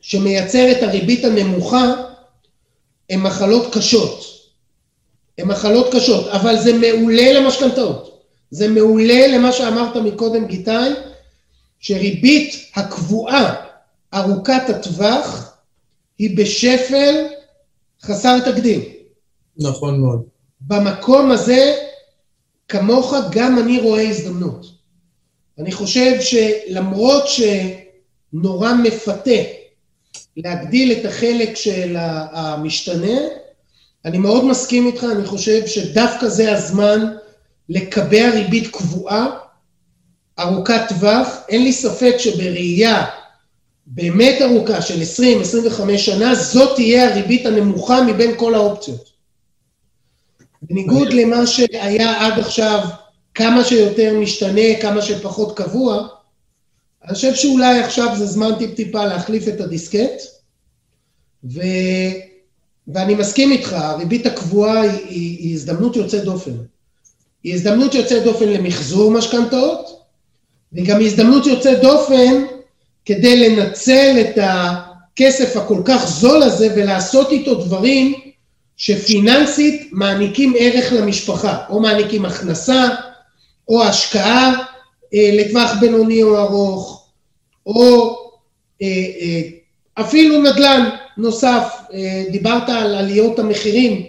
שמייצרת הריבית הנמוכה הן מחלות קשות. הן מחלות קשות, אבל זה מעולה למשכנתאות. זה מעולה למה שאמרת מקודם, גיטאי, שריבית הקבועה ארוכת הטווח היא בשפל חסר תקדים. נכון מאוד. במקום הזה, כמוך, גם אני רואה הזדמנות. אני חושב שלמרות שנורא מפתה להגדיל את החלק של המשתנה, אני מאוד מסכים איתך, אני חושב שדווקא זה הזמן לקבע ריבית קבועה, ארוכת טווח. אין לי ספק שבראייה באמת ארוכה של 20-25 שנה, זאת תהיה הריבית הנמוכה מבין כל האופציות. בניגוד למה שהיה עד עכשיו, כמה שיותר משתנה, כמה שפחות קבוע, אני חושב שאולי עכשיו זה זמן טיפ-טיפה להחליף את הדיסקט, ו... ואני מסכים איתך, הריבית הקבועה היא, היא, היא הזדמנות יוצאת דופן. היא הזדמנות יוצאת דופן למחזור משכנתאות, והיא גם הזדמנות יוצאת דופן כדי לנצל את הכסף הכל כך זול הזה ולעשות איתו דברים שפיננסית מעניקים ערך למשפחה, או מעניקים הכנסה, או השקעה אה, לטווח בינוני או ארוך, או אה, אה, אפילו נדל"ן נוסף, אה, דיברת על עליות המחירים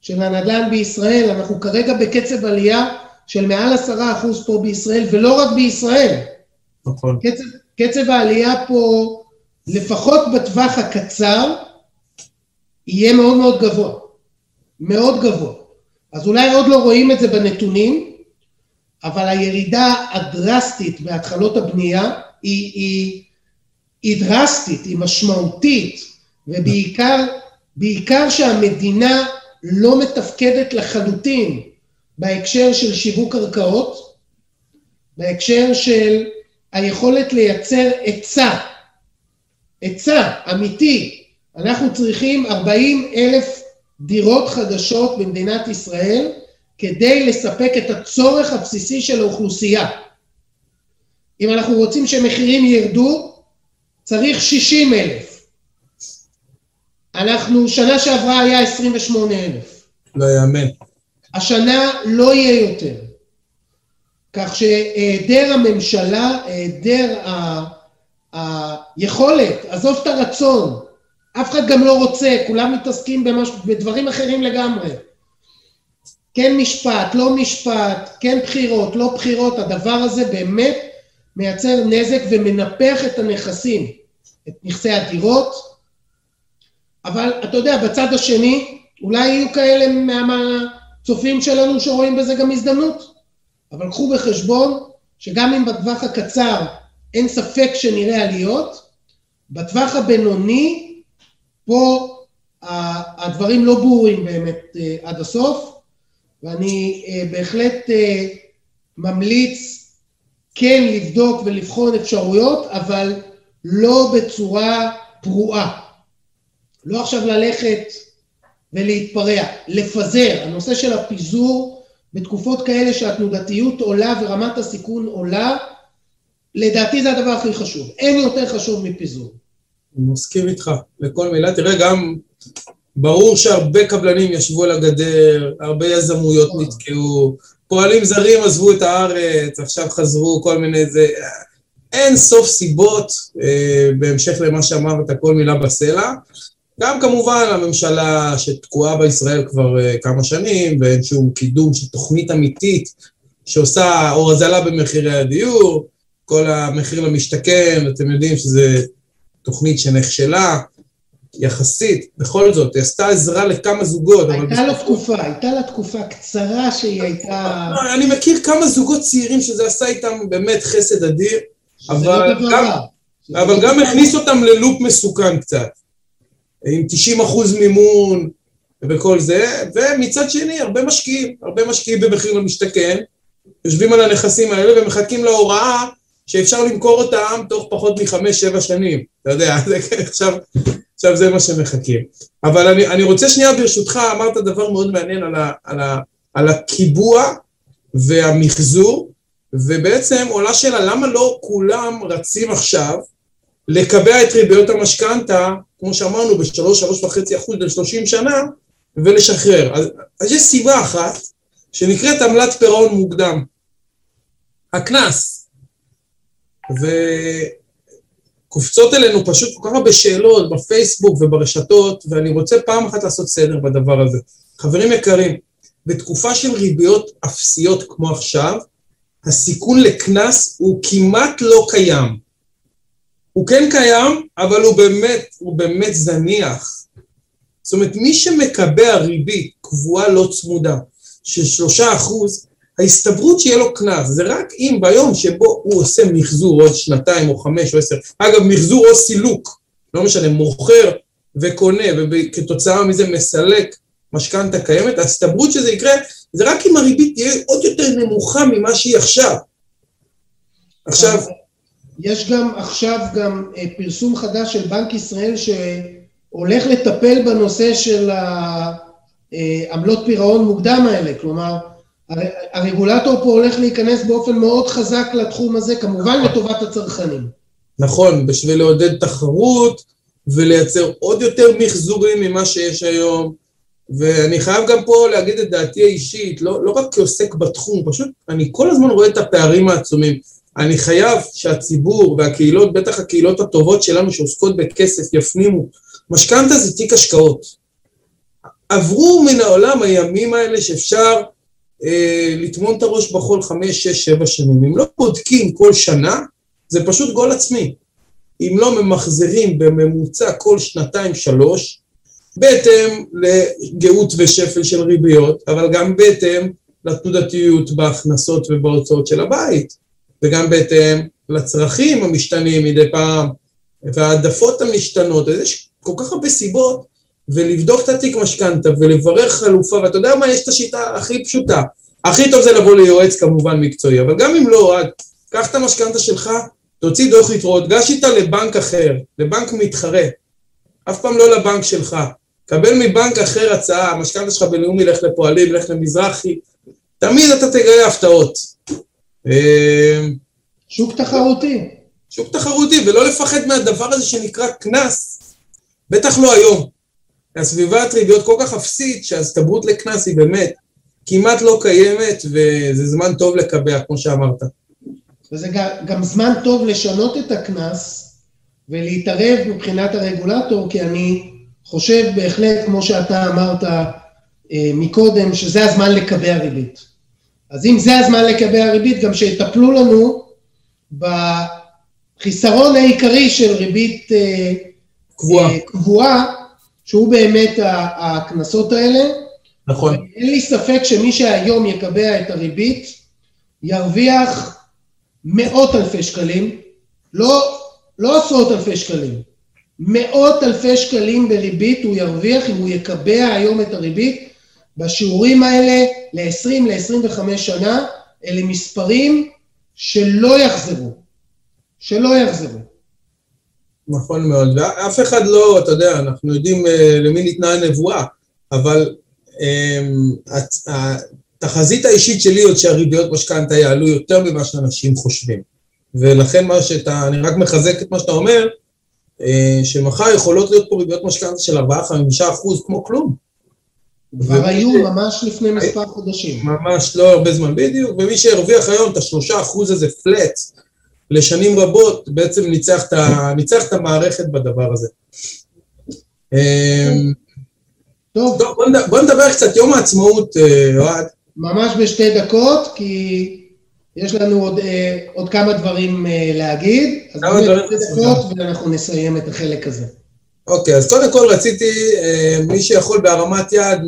של הנדל"ן בישראל, אנחנו כרגע בקצב עלייה של מעל עשרה אחוז פה בישראל, ולא רק בישראל. נכון. קצב, קצב העלייה פה, לפחות בטווח הקצר, יהיה מאוד מאוד גבוה. מאוד גבוה. אז אולי עוד לא רואים את זה בנתונים, אבל הירידה הדרסטית בהתחלות הבנייה היא, היא, היא דרסטית, היא משמעותית, ובעיקר בעיקר שהמדינה לא מתפקדת לחלוטין בהקשר של שיווק קרקעות, בהקשר של היכולת לייצר היצע, היצע אמיתי. אנחנו צריכים 40 אלף דירות חדשות במדינת ישראל כדי לספק את הצורך הבסיסי של האוכלוסייה. אם אנחנו רוצים שמחירים ירדו, צריך 60 אלף. אנחנו, שנה שעברה היה 28 אלף. לא יאמן. השנה לא יהיה יותר. כך שהיעדר הממשלה, היעדר היכולת, עזוב את הרצון, אף אחד גם לא רוצה, כולם מתעסקים במש... בדברים אחרים לגמרי. כן משפט, לא משפט, כן בחירות, לא בחירות, הדבר הזה באמת מייצר נזק ומנפח את הנכסים, את נכסי הדירות, אבל אתה יודע, בצד השני, אולי יהיו כאלה מהצופים שלנו שרואים בזה גם הזדמנות, אבל קחו בחשבון שגם אם בטווח הקצר אין ספק שנראה עליות, בטווח הבינוני, פה הדברים לא ברורים באמת אה, עד הסוף, ואני אה, בהחלט אה, ממליץ כן לבדוק ולבחון אפשרויות, אבל לא בצורה פרועה. לא עכשיו ללכת ולהתפרע, לפזר. הנושא של הפיזור בתקופות כאלה שהתנודתיות עולה ורמת הסיכון עולה, לדעתי זה הדבר הכי חשוב. אין יותר חשוב מפיזור. אני מסכים איתך לכל מילה. תראה, גם ברור שהרבה קבלנים ישבו על הגדר, הרבה יזמויות נתקעו, פועלים זרים עזבו את הארץ, עכשיו חזרו כל מיני זה... אין סוף סיבות, אה, בהמשך למה שאמרת, כל מילה בסלע. גם כמובן הממשלה שתקועה בישראל כבר אה, כמה שנים, ואין שום קידום של תוכנית אמיתית שעושה הורזלה במחירי הדיור, כל המחיר למשתכן, אתם יודעים שזו תוכנית שנכשלה, יחסית, בכל זאת, היא עשתה עזרה לכמה זוגות. הייתה לה תקופה, הייתה לה תקופה קצרה שהיא הייתה... אני מכיר כמה זוגות צעירים שזה עשה איתם באמת חסד אדיר, אבל לא גם, אבל גם הכניס אותם ללופ מסוכן קצת, עם 90 אחוז מימון וכל זה, ומצד שני, הרבה משקיעים, הרבה משקיעים במחיר למשתכן, יושבים על הנכסים האלה ומחכים להוראה שאפשר למכור אותם תוך פחות מחמש-שבע שנים. אתה יודע, עכשיו, עכשיו זה מה שמחכים. אבל אני, אני רוצה שנייה ברשותך, אמרת דבר מאוד מעניין על, ה, על, ה, על הקיבוע והמחזור, ובעצם עולה שאלה למה לא כולם רצים עכשיו לקבע את ריביות המשכנתה, כמו שאמרנו, בשלוש, שלוש וחצי אחוז ל-30 שנה, ולשחרר. אז, אז יש סיבה אחת, שנקראת עמלת פירעון מוקדם. הקנס. קופצות אלינו פשוט כל כך הרבה שאלות בפייסבוק וברשתות, ואני רוצה פעם אחת לעשות סדר בדבר הזה. חברים יקרים, בתקופה של ריביות אפסיות כמו עכשיו, הסיכון לקנס הוא כמעט לא קיים. הוא כן קיים, אבל הוא באמת, הוא באמת זניח. זאת אומרת, מי שמקבע ריבית קבועה לא צמודה של שלושה אחוז, ההסתברות שיהיה לו קנס זה רק אם ביום שבו הוא עושה מחזור עוד שנתיים או חמש או עשר, אגב מחזור או סילוק, לא משנה, מוכר וקונה וכתוצאה מזה מסלק משכנתה קיימת, ההסתברות שזה יקרה זה רק אם הריבית תהיה עוד יותר נמוכה ממה שהיא עכשיו. עכשיו... יש גם עכשיו גם אה, פרסום חדש של בנק ישראל שהולך לטפל בנושא של העמלות אה, פירעון מוקדם האלה, כלומר הרגולטור פה הולך להיכנס באופן מאוד חזק לתחום הזה, כמובן נכון. לטובת הצרכנים. נכון, בשביל לעודד תחרות ולייצר עוד יותר מחזורים ממה שיש היום. ואני חייב גם פה להגיד את דעתי האישית, לא, לא רק כעוסק בתחום, פשוט אני כל הזמן רואה את הפערים העצומים. אני חייב שהציבור והקהילות, בטח הקהילות הטובות שלנו שעוסקות בכסף, יפנימו. משכנתה זה תיק השקעות. עברו מן העולם הימים האלה שאפשר אה, לטמון את הראש בחול חמש, שש, שבע שנים. אם לא בודקים כל שנה, זה פשוט גול עצמי. אם לא ממחזרים בממוצע כל שנתיים, שלוש, בהתאם לגאות ושפל של ריביות, אבל גם בהתאם לתנודתיות בהכנסות ובהוצאות של הבית, וגם בהתאם לצרכים המשתנים מדי פעם, והעדפות המשתנות. אז יש כל כך הרבה סיבות ולבדוק את התיק משכנתה ולברר חלופה, ואתה יודע מה, יש את השיטה הכי פשוטה. הכי טוב זה לבוא ליועץ כמובן מקצועי, אבל גם אם לא, אוהד, קח את המשכנתה שלך, תוציא דוח יתרות, גש איתה לבנק אחר, לבנק מתחרה, אף פעם לא לבנק שלך. קבל מבנק אחר הצעה, המשכנתה שלך בלאומי, לך לפועלים, לך למזרחי, תמיד אתה תגלה הפתעות. אה, שוק תחרותי. שוק תחרותי, ולא לפחד מהדבר הזה שנקרא קנס, בטח לא היום. הסביבת ריביות כל כך אפסית, שההסתברות לקנס היא באמת כמעט לא קיימת, וזה זמן טוב לקבע, כמו שאמרת. וזה גם זמן טוב לשנות את הקנס ולהתערב מבחינת הרגולטור, כי אני חושב בהחלט, כמו שאתה אמרת אה, מקודם, שזה הזמן לקבע ריבית. אז אם זה הזמן לקבע ריבית, גם שיטפלו לנו בחיסרון העיקרי של ריבית אה, קבועה, אה, קבועה שהוא באמת הקנסות האלה. נכון. אין לי ספק שמי שהיום יקבע את הריבית, ירוויח מאות אלפי שקלים, לא, לא עשרות אלפי שקלים, מאות אלפי שקלים בריבית הוא ירוויח אם הוא יקבע היום את הריבית בשיעורים האלה ל-20, ל-25 שנה, אלה מספרים שלא יחזרו, שלא יחזרו. נכון מאוד, ואף אחד לא, אתה יודע, אנחנו יודעים uh, למי ניתנה הנבואה, אבל um, התחזית האישית שלי עוד שהריביות משכנתה יעלו יותר ממה שאנשים חושבים. ולכן מה שאתה, אני רק מחזק את מה שאתה אומר, uh, שמחר יכולות להיות פה ריביות משכנתה של 4-5 אחוז כמו כלום. כבר היו ממש לפני מספר חודשים. ממש לא הרבה זמן, בדיוק, ומי שהרוויח היום את השלושה אחוז הזה פלט לשנים רבות, בעצם ניצח את, ה, ניצח את המערכת בדבר הזה. אמ, טוב, טוב בוא, נדבר, בוא נדבר קצת יום העצמאות, אה, אוהד. ממש בשתי דקות, כי יש לנו עוד, אה, עוד כמה דברים אה, להגיד. אז בואו נדבר בשתי דקות ואנחנו נסיים את החלק הזה. אוקיי, אז קודם כל רציתי, מי שיכול בהרמת יד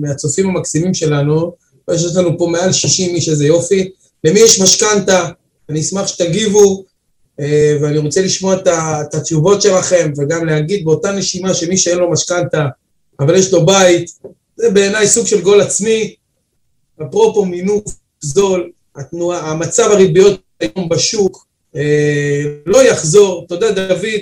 מהצופים המקסימים שלנו, יש לנו פה מעל 60 איש, איזה יופי, למי יש משכנתה, אני אשמח שתגיבו, אה, ואני רוצה לשמוע את התשובות שלכם, וגם להגיד באותה נשימה שמי שאין לו משכנתה, אבל יש לו בית, זה בעיניי סוג של גול עצמי. אפרופו מינוף זול, התנועה, המצב הריביות היום בשוק אה, לא יחזור. יודע, דוד,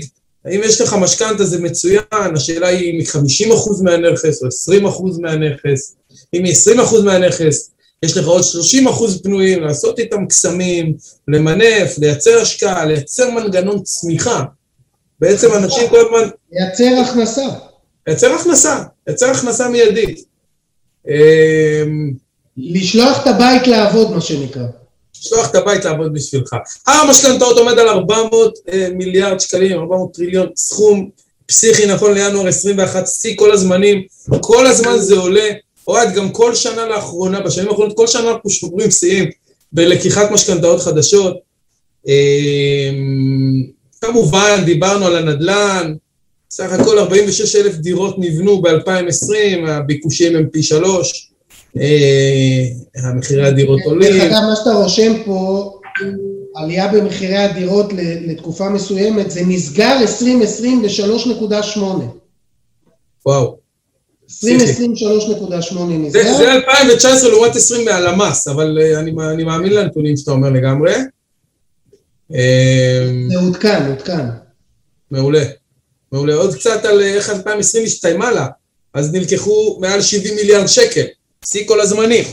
אם יש לך משכנתה זה מצוין, השאלה היא אם היא 50% מהנכס או 20% מהנכס, אם היא 20% מהנכס, יש לך עוד 30 אחוז פנויים, לעשות איתם קסמים, למנף, לייצר השקעה, לייצר מנגנון צמיחה. בעצם אנשים כל הזמן... לייצר הכנסה. לייצר הכנסה, לייצר הכנסה מיידית. לשלוח את הבית לעבוד, מה שנקרא. לשלוח את הבית לעבוד בשבילך. המשכנתאות עומד על 400 אה, מיליארד שקלים, 400 טריליון, סכום פסיכי נכון לינואר 21, שיא כל הזמנים, כל הזמן זה עולה. אוהד, גם כל שנה לאחרונה, בשנים האחרונות, כל שנה אנחנו שוברים שיאים בלקיחת משכנתאות חדשות. אמ, כמובן, דיברנו על הנדל"ן, סך הכל 46 אלף דירות נבנו ב-2020, הביקושים הם פי שלוש, המחירי הדירות עולים. דרך אגב, מה שאתה רושם פה, עלייה במחירי הדירות לתקופה מסוימת, זה נסגר 2020 ל-3.8. וואו. 2023.8 נסגר. זה 2019 לעומת 20 מהלמ"ס, אבל אה, אני מאמין לנתונים שאתה אומר לגמרי. אה, זה עודכן, עודכן. מעולה. מעולה. עוד קצת על אה, איך 2020 הסתיימה לה. אז נלקחו מעל 70 מיליארד שקל, שיא כל הזמנים.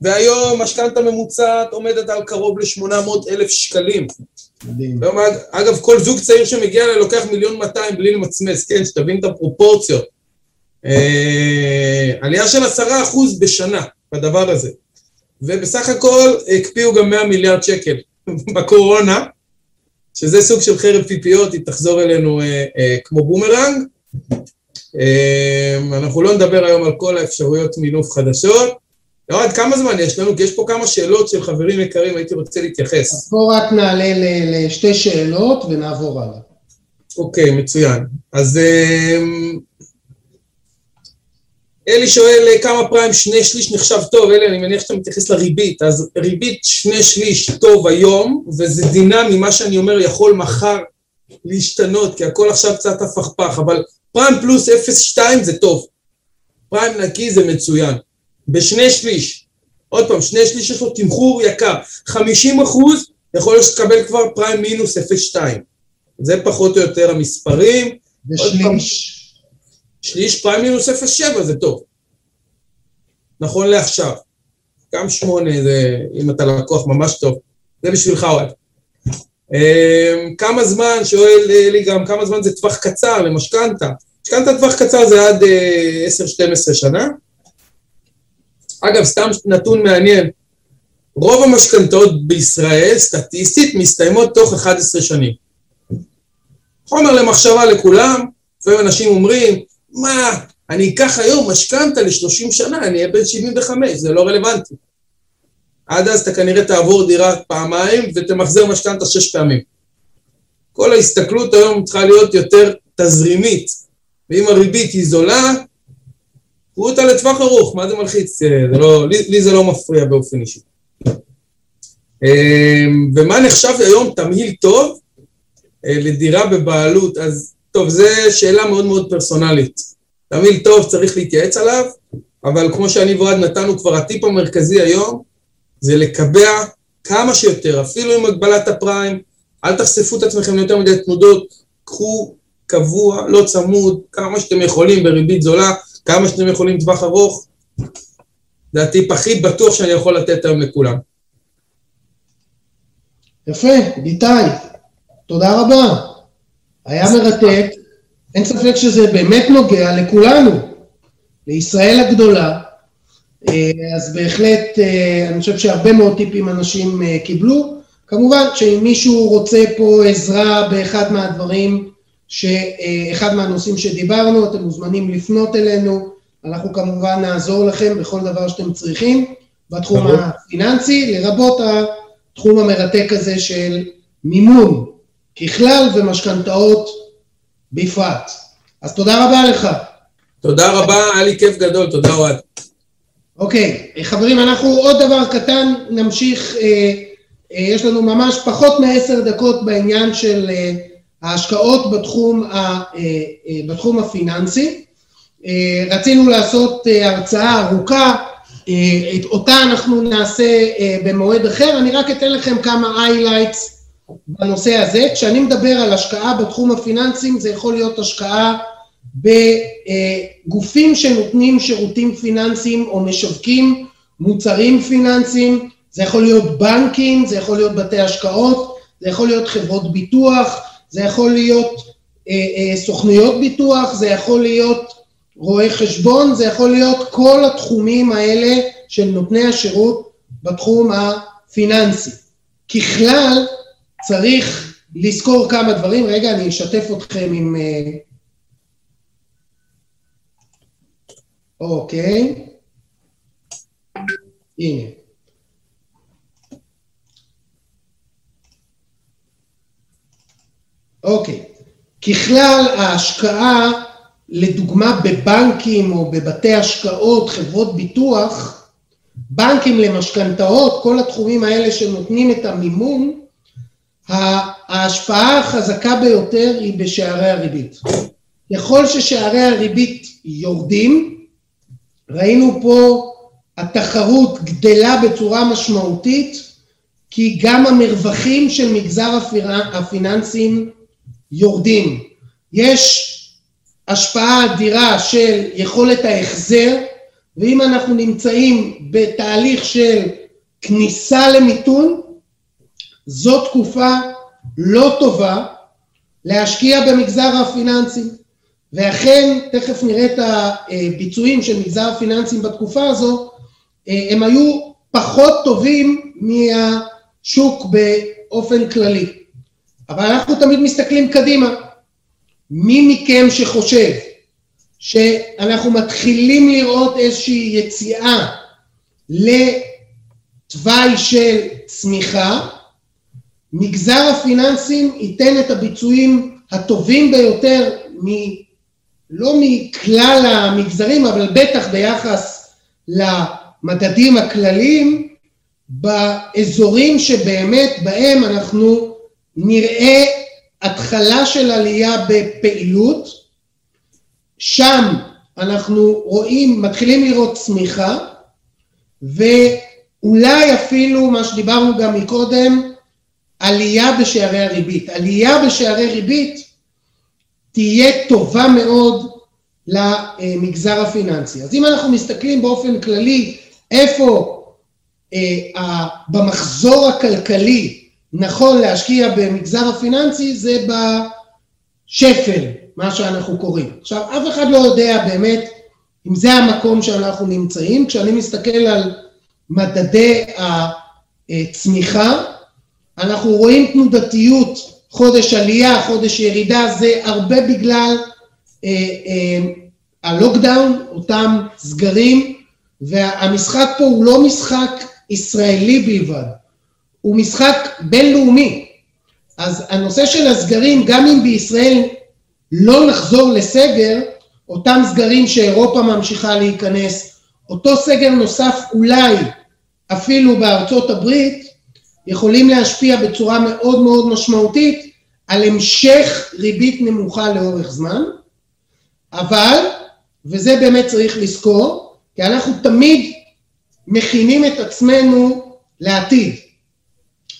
והיום משכנתה ממוצעת עומדת על קרוב ל-800 אלף שקלים. מדהים. אגב, כל זוג צעיר שמגיע אליי לוקח מיליון 200 בלי למצמץ, כן, שתבין את הפרופורציות. אה, עלייה של עשרה אחוז בשנה בדבר הזה. ובסך הכל הקפיאו גם 100 מיליארד שקל בקורונה, שזה סוג של חרב פיפיות, היא תחזור אלינו אה, אה, כמו בומרנג. אה, אנחנו לא נדבר היום על כל האפשרויות מינוף חדשות. אוהד, כמה זמן יש לנו? כי יש פה כמה שאלות של חברים יקרים, הייתי רוצה להתייחס. אז בואו רק נעלה לשתי שאלות ונעבור הלאה. אוקיי, מצוין. אז אה, אלי שואל אה, כמה פריים שני שליש נחשב טוב, אלי אני מניח שאתה מתייחס לריבית, אז ריבית שני שליש טוב היום, וזה דינמי, מה שאני אומר יכול מחר להשתנות, כי הכל עכשיו קצת הפכפך, אבל פריים פלוס 0.2 זה טוב. פריים נקי זה מצוין. בשני שליש, עוד פעם, שני שליש יש לו תמחור יקר. 50 אחוז יכול להיות שתקבל כבר פריים מינוס 0.2. זה פחות או יותר המספרים. ושליש? שליש פריים מינוס 0.7 זה טוב. נכון לעכשיו. גם שמונה זה, אם אתה לקוח ממש טוב. זה בשבילך אוהב. אמ, כמה זמן, שואל לי גם, כמה זמן זה טווח קצר למשכנתה? משכנתה טווח קצר זה עד 10-12 אה, שנה. אגב, סתם נתון מעניין, רוב המשכנתאות בישראל, סטטיסטית, מסתיימות תוך 11 שנים. חומר למחשבה לכולם, לפעמים אנשים אומרים, מה, אני אקח היום משכנתה ל-30 שנה, אני אהיה בן 75, זה לא רלוונטי. עד אז אתה כנראה תעבור דירה פעמיים ותמחזר משכנתה שש פעמים. כל ההסתכלות היום צריכה להיות יותר תזרימית, ואם הריבית היא זולה, קחו אותה לטווח ארוך, מה זה מלחיץ? אה, זה לא, לי, לי זה לא מפריע באופן אישי. אמ, ומה נחשב היום תמהיל טוב אה, לדירה בבעלות? אז טוב, זו שאלה מאוד מאוד פרסונלית. תמהיל טוב צריך להתייעץ עליו, אבל כמו שאני ואוהד נתנו כבר, הטיפ המרכזי היום זה לקבע כמה שיותר, אפילו עם הגבלת הפריים, אל תחשפו את עצמכם ליותר מדי תנודות, קחו קבוע, לא צמוד, כמה שאתם יכולים בריבית זולה, כמה שאתם יכולים טווח ארוך. זה הטיפ הכי בטוח שאני יכול לתת היום לכולם. יפה, איתי, תודה רבה. היה מרתק, אין ספק שזה באמת נוגע לכולנו, לישראל הגדולה, אז בהחלט אה, אני חושב שהרבה מאוד טיפים אנשים אה, קיבלו. כמובן שאם מישהו רוצה פה עזרה באחד מהדברים, שאחד מהנושאים שדיברנו, אתם מוזמנים לפנות אלינו, אנחנו כמובן נעזור לכם בכל דבר שאתם צריכים בתחום הפיננסי, לרבות התחום המרתק הזה של מימון ככלל ומשכנתאות בפרט. אז תודה רבה לך. תודה רבה, היה לי כיף גדול, תודה אוהד. אוקיי, חברים, אנחנו עוד דבר קטן, נמשיך, אה, אה, יש לנו ממש פחות מעשר דקות בעניין של אה, ההשקעות בתחום, ה, אה, אה, בתחום הפיננסי. אה, רצינו לעשות אה, הרצאה ארוכה, אה, את אותה אנחנו נעשה אה, במועד אחר, אני רק אתן לכם כמה highlights בנושא הזה. כשאני מדבר על השקעה בתחום הפיננסים, זה יכול להיות השקעה בגופים שנותנים שירותים פיננסיים או משווקים מוצרים פיננסיים, זה יכול להיות בנקים, זה יכול להיות בתי השקעות, זה יכול להיות חברות ביטוח, זה יכול להיות אה, אה, סוכנויות ביטוח, זה יכול להיות רואי חשבון, זה יכול להיות כל התחומים האלה של נותני השירות בתחום הפיננסי. ככלל, צריך לזכור כמה דברים, רגע, אני אשתף אתכם עם... אה, אוקיי. הנה. אוקיי. ככלל ההשקעה, לדוגמה בבנקים או בבתי השקעות, חברות ביטוח, בנקים למשכנתאות, כל התחומים האלה שנותנים את המימון, ההשפעה החזקה ביותר היא בשערי הריבית. ככל ששערי הריבית יורדים, ראינו פה התחרות גדלה בצורה משמעותית, כי גם המרווחים של מגזר הפיננסים יורדים. יש השפעה אדירה של יכולת ההחזר, ואם אנחנו נמצאים בתהליך של כניסה למיתון, זו תקופה לא טובה להשקיע במגזר הפיננסי. ואכן, תכף נראה את הביצועים של מגזר הפיננסים בתקופה הזו, הם היו פחות טובים מהשוק באופן כללי. אבל אנחנו תמיד מסתכלים קדימה. מי מכם שחושב שאנחנו מתחילים לראות איזושהי יציאה לתוואי של צמיחה, מגזר הפיננסים ייתן את הביצועים הטובים ביותר לא מכלל המגזרים, אבל בטח ביחס למדדים הכלליים, באזורים שבאמת בהם אנחנו נראה התחלה של עלייה בפעילות, שם אנחנו רואים, מתחילים לראות צמיחה, ואולי אפילו, מה שדיברנו גם מקודם, עלייה בשערי הריבית. עלייה בשערי ריבית תהיה טובה מאוד למגזר הפיננסי. אז אם אנחנו מסתכלים באופן כללי איפה אה, במחזור הכלכלי נכון להשקיע במגזר הפיננסי, זה בשפל, מה שאנחנו קוראים. עכשיו, אף אחד לא יודע באמת אם זה המקום שאנחנו נמצאים. כשאני מסתכל על מדדי הצמיחה, אנחנו רואים תנודתיות, חודש עלייה, חודש ירידה, זה הרבה בגלל אה, אה, הלוקדאון, אותם סגרים, והמשחק פה הוא לא משחק ישראלי בלבד, הוא משחק בינלאומי. אז הנושא של הסגרים, גם אם בישראל לא נחזור לסגר, אותם סגרים שאירופה ממשיכה להיכנס, אותו סגר נוסף אולי אפילו בארצות הברית, יכולים להשפיע בצורה מאוד מאוד משמעותית על המשך ריבית נמוכה לאורך זמן, אבל, וזה באמת צריך לזכור, כי אנחנו תמיד מכינים את עצמנו לעתיד.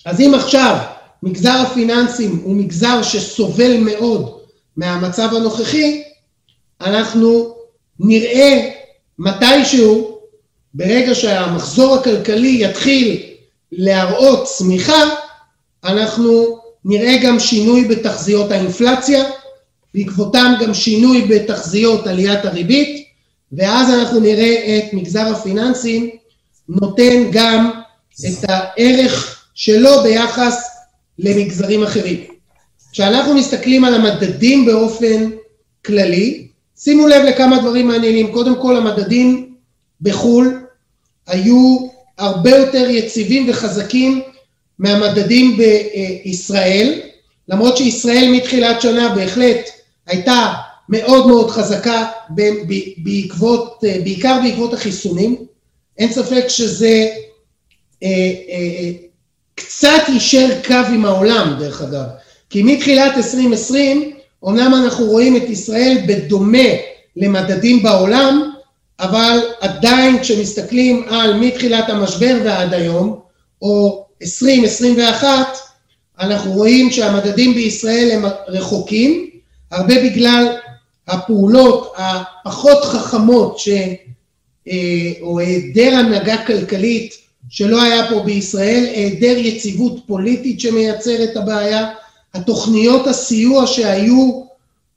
אז אם עכשיו מגזר הפיננסים הוא מגזר שסובל מאוד מהמצב הנוכחי, אנחנו נראה מתישהו, ברגע שהמחזור הכלכלי יתחיל להראות צמיחה, אנחנו נראה גם שינוי בתחזיות האינפלציה, בעקבותם גם שינוי בתחזיות עליית הריבית, ואז אנחנו נראה את מגזר הפיננסים נותן גם את הערך שלו ביחס למגזרים אחרים. כשאנחנו מסתכלים על המדדים באופן כללי, שימו לב לכמה דברים מעניינים. קודם כל המדדים בחו"ל היו הרבה יותר יציבים וחזקים מהמדדים בישראל, למרות שישראל מתחילת שנה בהחלט הייתה מאוד מאוד חזקה בעקבות, בעיקר בעקבות החיסונים, אין ספק שזה אה, אה, קצת יישר קו עם העולם דרך אגב, כי מתחילת 2020 אומנם אנחנו רואים את ישראל בדומה למדדים בעולם, אבל עדיין כשמסתכלים על מתחילת המשבר ועד היום, או 2021, אנחנו רואים שהמדדים בישראל הם רחוקים, הרבה בגלל הפעולות הפחות חכמות ש... אה, או היעדר הנהגה כלכלית שלא היה פה בישראל, היעדר יציבות פוליטית שמייצר את הבעיה, התוכניות הסיוע שהיו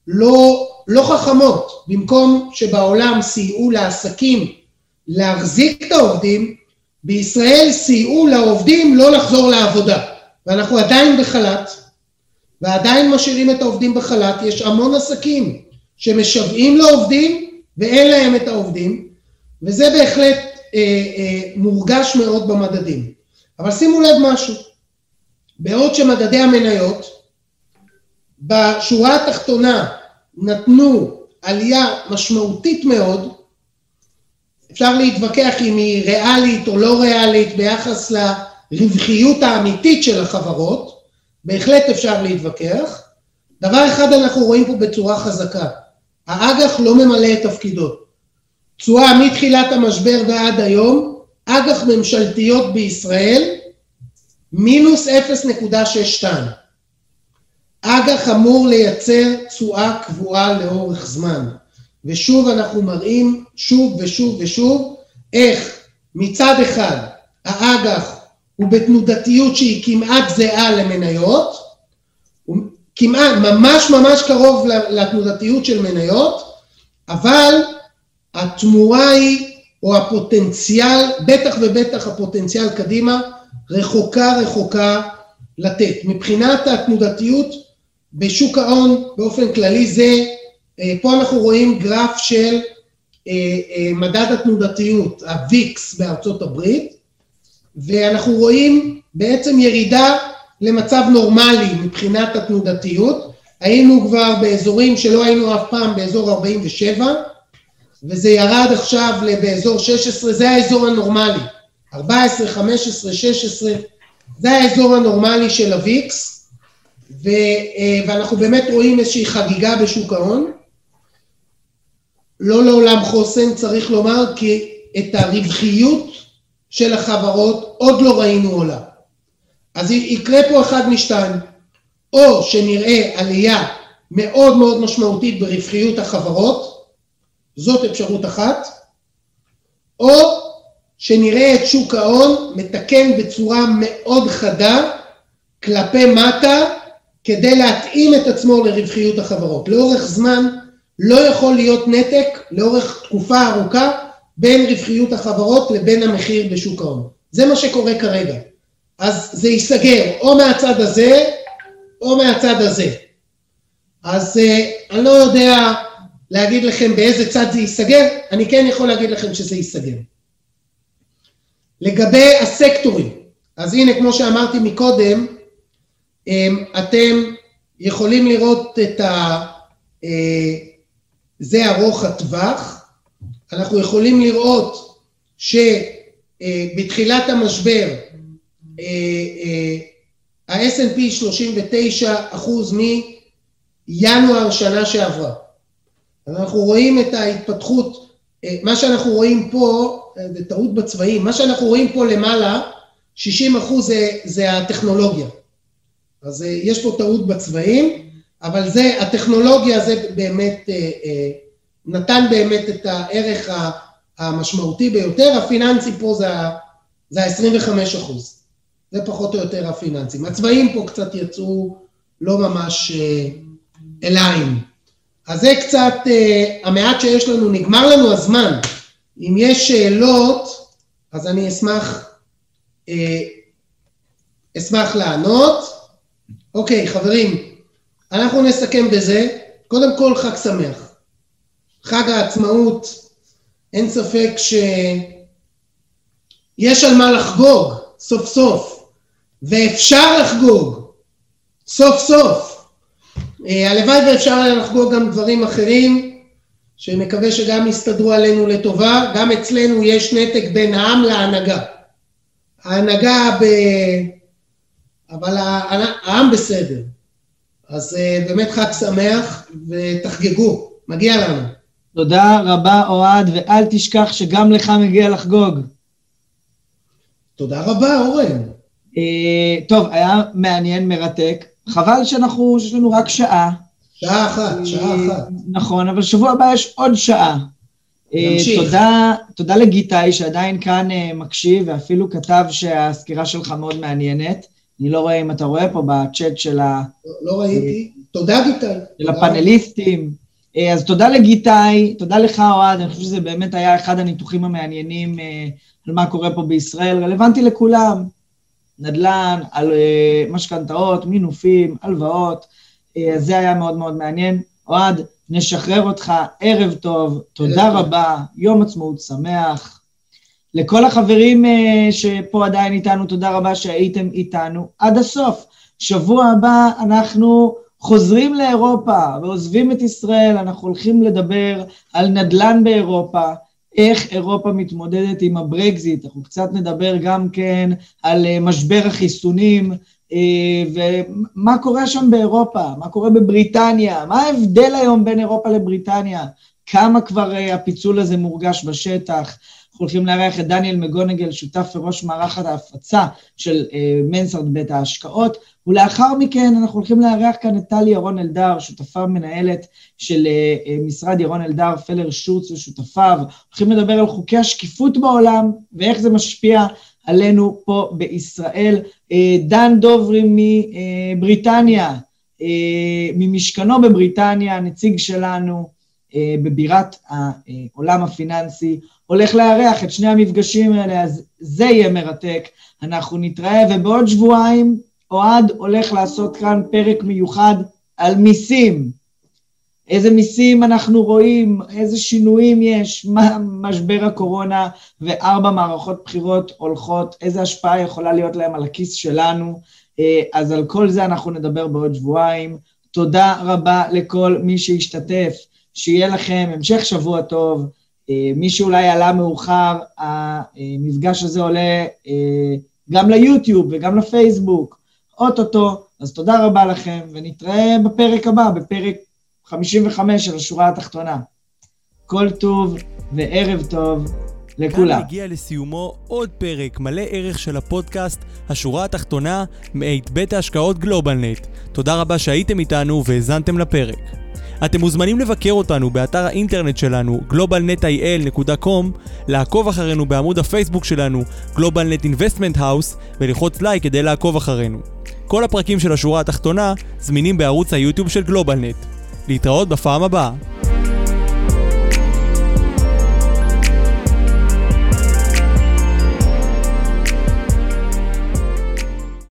לא, לא חכמות, במקום שבעולם סייעו לעסקים להחזיק את העובדים, בישראל סייעו לעובדים לא לחזור לעבודה, ואנחנו עדיין בחל"ת, ועדיין משאירים את העובדים בחל"ת, יש המון עסקים שמשוועים לעובדים ואין להם את העובדים, וזה בהחלט אה, אה, מורגש מאוד במדדים. אבל שימו לב משהו, בעוד שמדדי המניות בשורה התחתונה נתנו עלייה משמעותית מאוד, אפשר להתווכח אם היא ריאלית או לא ריאלית ביחס לרווחיות האמיתית של החברות, בהחלט אפשר להתווכח. דבר אחד אנחנו רואים פה בצורה חזקה, האג"ח לא ממלא את תפקידו. תשואה מתחילת המשבר ועד היום, אג"ח ממשלתיות בישראל, מינוס 0.62. אג"ח אמור לייצר תשואה קבועה לאורך זמן. ושוב אנחנו מראים שוב ושוב ושוב איך מצד אחד האג"ח הוא בתנודתיות שהיא כמעט זהה למניות, הוא כמעט, ממש ממש קרוב לתנודתיות של מניות, אבל התמורה היא, או הפוטנציאל, בטח ובטח הפוטנציאל קדימה, רחוקה רחוקה לתת. מבחינת התנודתיות בשוק ההון באופן כללי זה, אה, פה אנחנו רואים גרף של אה, אה, מדד התנודתיות, ה-VIX בארצות הברית, ואנחנו רואים בעצם ירידה למצב נורמלי מבחינת התנודתיות, היינו כבר באזורים שלא היינו אף פעם באזור 47, וזה ירד עכשיו באזור 16, זה האזור הנורמלי, 14, 15, 16, זה האזור הנורמלי של הוויקס, ו, אה, ואנחנו באמת רואים איזושהי חגיגה בשוק ההון. לא לעולם חוסן, צריך לומר, כי את הרווחיות של החברות עוד לא ראינו עולה. אז יקרה פה אחד משתיים, או שנראה עלייה מאוד מאוד משמעותית ברווחיות החברות, זאת אפשרות אחת, או שנראה את שוק ההון מתקן בצורה מאוד חדה כלפי מטה כדי להתאים את עצמו לרווחיות החברות. לאורך זמן לא יכול להיות נתק לאורך תקופה ארוכה בין רווחיות החברות לבין המחיר בשוק ההון. זה מה שקורה כרגע. אז זה ייסגר או מהצד הזה או מהצד הזה. אז uh, אני לא יודע להגיד לכם באיזה צד זה ייסגר, אני כן יכול להגיד לכם שזה ייסגר. לגבי הסקטורים, אז הנה כמו שאמרתי מקודם, אתם יכולים לראות את ה... אה, זה ארוך הטווח, אנחנו יכולים לראות שבתחילת המשבר אה, אה, ה-S&P 39 אחוז מינואר שנה שעברה. אנחנו רואים את ההתפתחות, מה שאנחנו רואים פה, זה טעות בצבעים, מה שאנחנו רואים פה למעלה, 60 אחוז זה, זה הטכנולוגיה. אז אה, יש פה טעות בצבעים, אבל זה, הטכנולוגיה זה באמת, אה, אה, נתן באמת את הערך המשמעותי ביותר, הפיננסי פה זה ה-25 אחוז, זה פחות או יותר הפיננסים. הצבעים פה קצת יצאו לא ממש אליים. אז זה קצת, המעט שיש לנו, נגמר לנו הזמן. אם יש שאלות, אז אני אשמח, אשמח לענות. אוקיי, חברים, אנחנו נסכם בזה. קודם כל, חג שמח. חג העצמאות, אין ספק שיש על מה לחגוג, סוף סוף, ואפשר לחגוג, סוף סוף. אה, הלוואי ואפשר היה לחגוג גם דברים אחרים, שמקווה שגם יסתדרו עלינו לטובה. גם אצלנו יש נתק בין העם להנהגה. ההנהגה ב... אבל העם בסדר. אז אה, באמת חג שמח ותחגגו, מגיע לנו. תודה רבה אוהד, ואל תשכח שגם לך מגיע לחגוג. תודה רבה אורן. אה, טוב, היה מעניין, מרתק. חבל שאנחנו, שיש לנו רק שעה. שעה אחת, שעה אה, אחת. נכון, אבל שבוע הבא יש עוד שעה. נמשיך. תודה, תודה לגיטאי שעדיין כאן מקשיב, ואפילו כתב שהסקירה שלך מאוד מעניינת. אני לא רואה אם אתה רואה פה בצ'אט של ה... לא, לא ראיתי. תודה גיטאי. של הפאנליסטים. אה, אז תודה לגיטאי, תודה לך אוהד, אני חושב שזה באמת היה אחד הניתוחים המעניינים אה, על מה קורה פה בישראל, רלוונטי לכולם. נדל"ן, על אה, משכנתאות, מינופים, הלוואות, אז זה היה מאוד מאוד מעניין. אוהד, נשחרר אותך, ערב טוב, תודה רבה, יום עצמאות שמח. לכל החברים uh, שפה עדיין איתנו, תודה רבה שהייתם איתנו. עד הסוף. שבוע הבא אנחנו חוזרים לאירופה ועוזבים את ישראל, אנחנו הולכים לדבר על נדל"ן באירופה, איך אירופה מתמודדת עם הברקזיט, אנחנו קצת נדבר גם כן על uh, משבר החיסונים, uh, ומה קורה שם באירופה, מה קורה בבריטניה, מה ההבדל היום בין אירופה לבריטניה, כמה כבר הפיצול הזה מורגש בשטח. אנחנו הולכים לארח את דניאל מגונגל, שותף וראש מערכת ההפצה של אה, מנסרד בית ההשקעות, ולאחר מכן אנחנו הולכים לארח כאן את טלי ירון אלדר, שותפה מנהלת של אה, אה, משרד ירון אלדר, פלר שורץ ושותפיו, הולכים לדבר על חוקי השקיפות בעולם ואיך זה משפיע עלינו פה בישראל. דן דוברי מבריטניה, ממשכנו בבריטניה, נציג שלנו בבירת העולם הפיננסי, הולך לארח את שני המפגשים האלה, אז זה יהיה מרתק. אנחנו נתראה, ובעוד שבועיים אוהד הולך לעשות כאן פרק מיוחד על מיסים. איזה מיסים אנחנו רואים, איזה שינויים יש, מה משבר הקורונה וארבע מערכות בחירות הולכות, איזה השפעה יכולה להיות להם על הכיס שלנו. אה, אז על כל זה אנחנו נדבר בעוד שבועיים. תודה רבה לכל מי שהשתתף, שיהיה לכם המשך שבוע טוב. אה, מי שאולי עלה מאוחר, המפגש הזה עולה אה, גם ליוטיוב וגם לפייסבוק, אוטוטו, אז תודה רבה לכם, ונתראה בפרק הבא, בפרק 55 של השורה התחתונה. כל טוב וערב טוב כאן לכולם. הגיע לסיומו עוד פרק מלא ערך של הפודקאסט, השורה התחתונה, מאת בית ההשקעות גלובלנט. תודה רבה שהייתם איתנו והאזנתם לפרק. אתם מוזמנים לבקר אותנו באתר האינטרנט שלנו globalnetil.com, לעקוב אחרינו בעמוד הפייסבוק שלנו GlobalNet Investment House וללחוץ לייק כדי לעקוב אחרינו. כל הפרקים של השורה התחתונה זמינים בערוץ היוטיוב של גלובלנט. להתראות בפעם הבאה.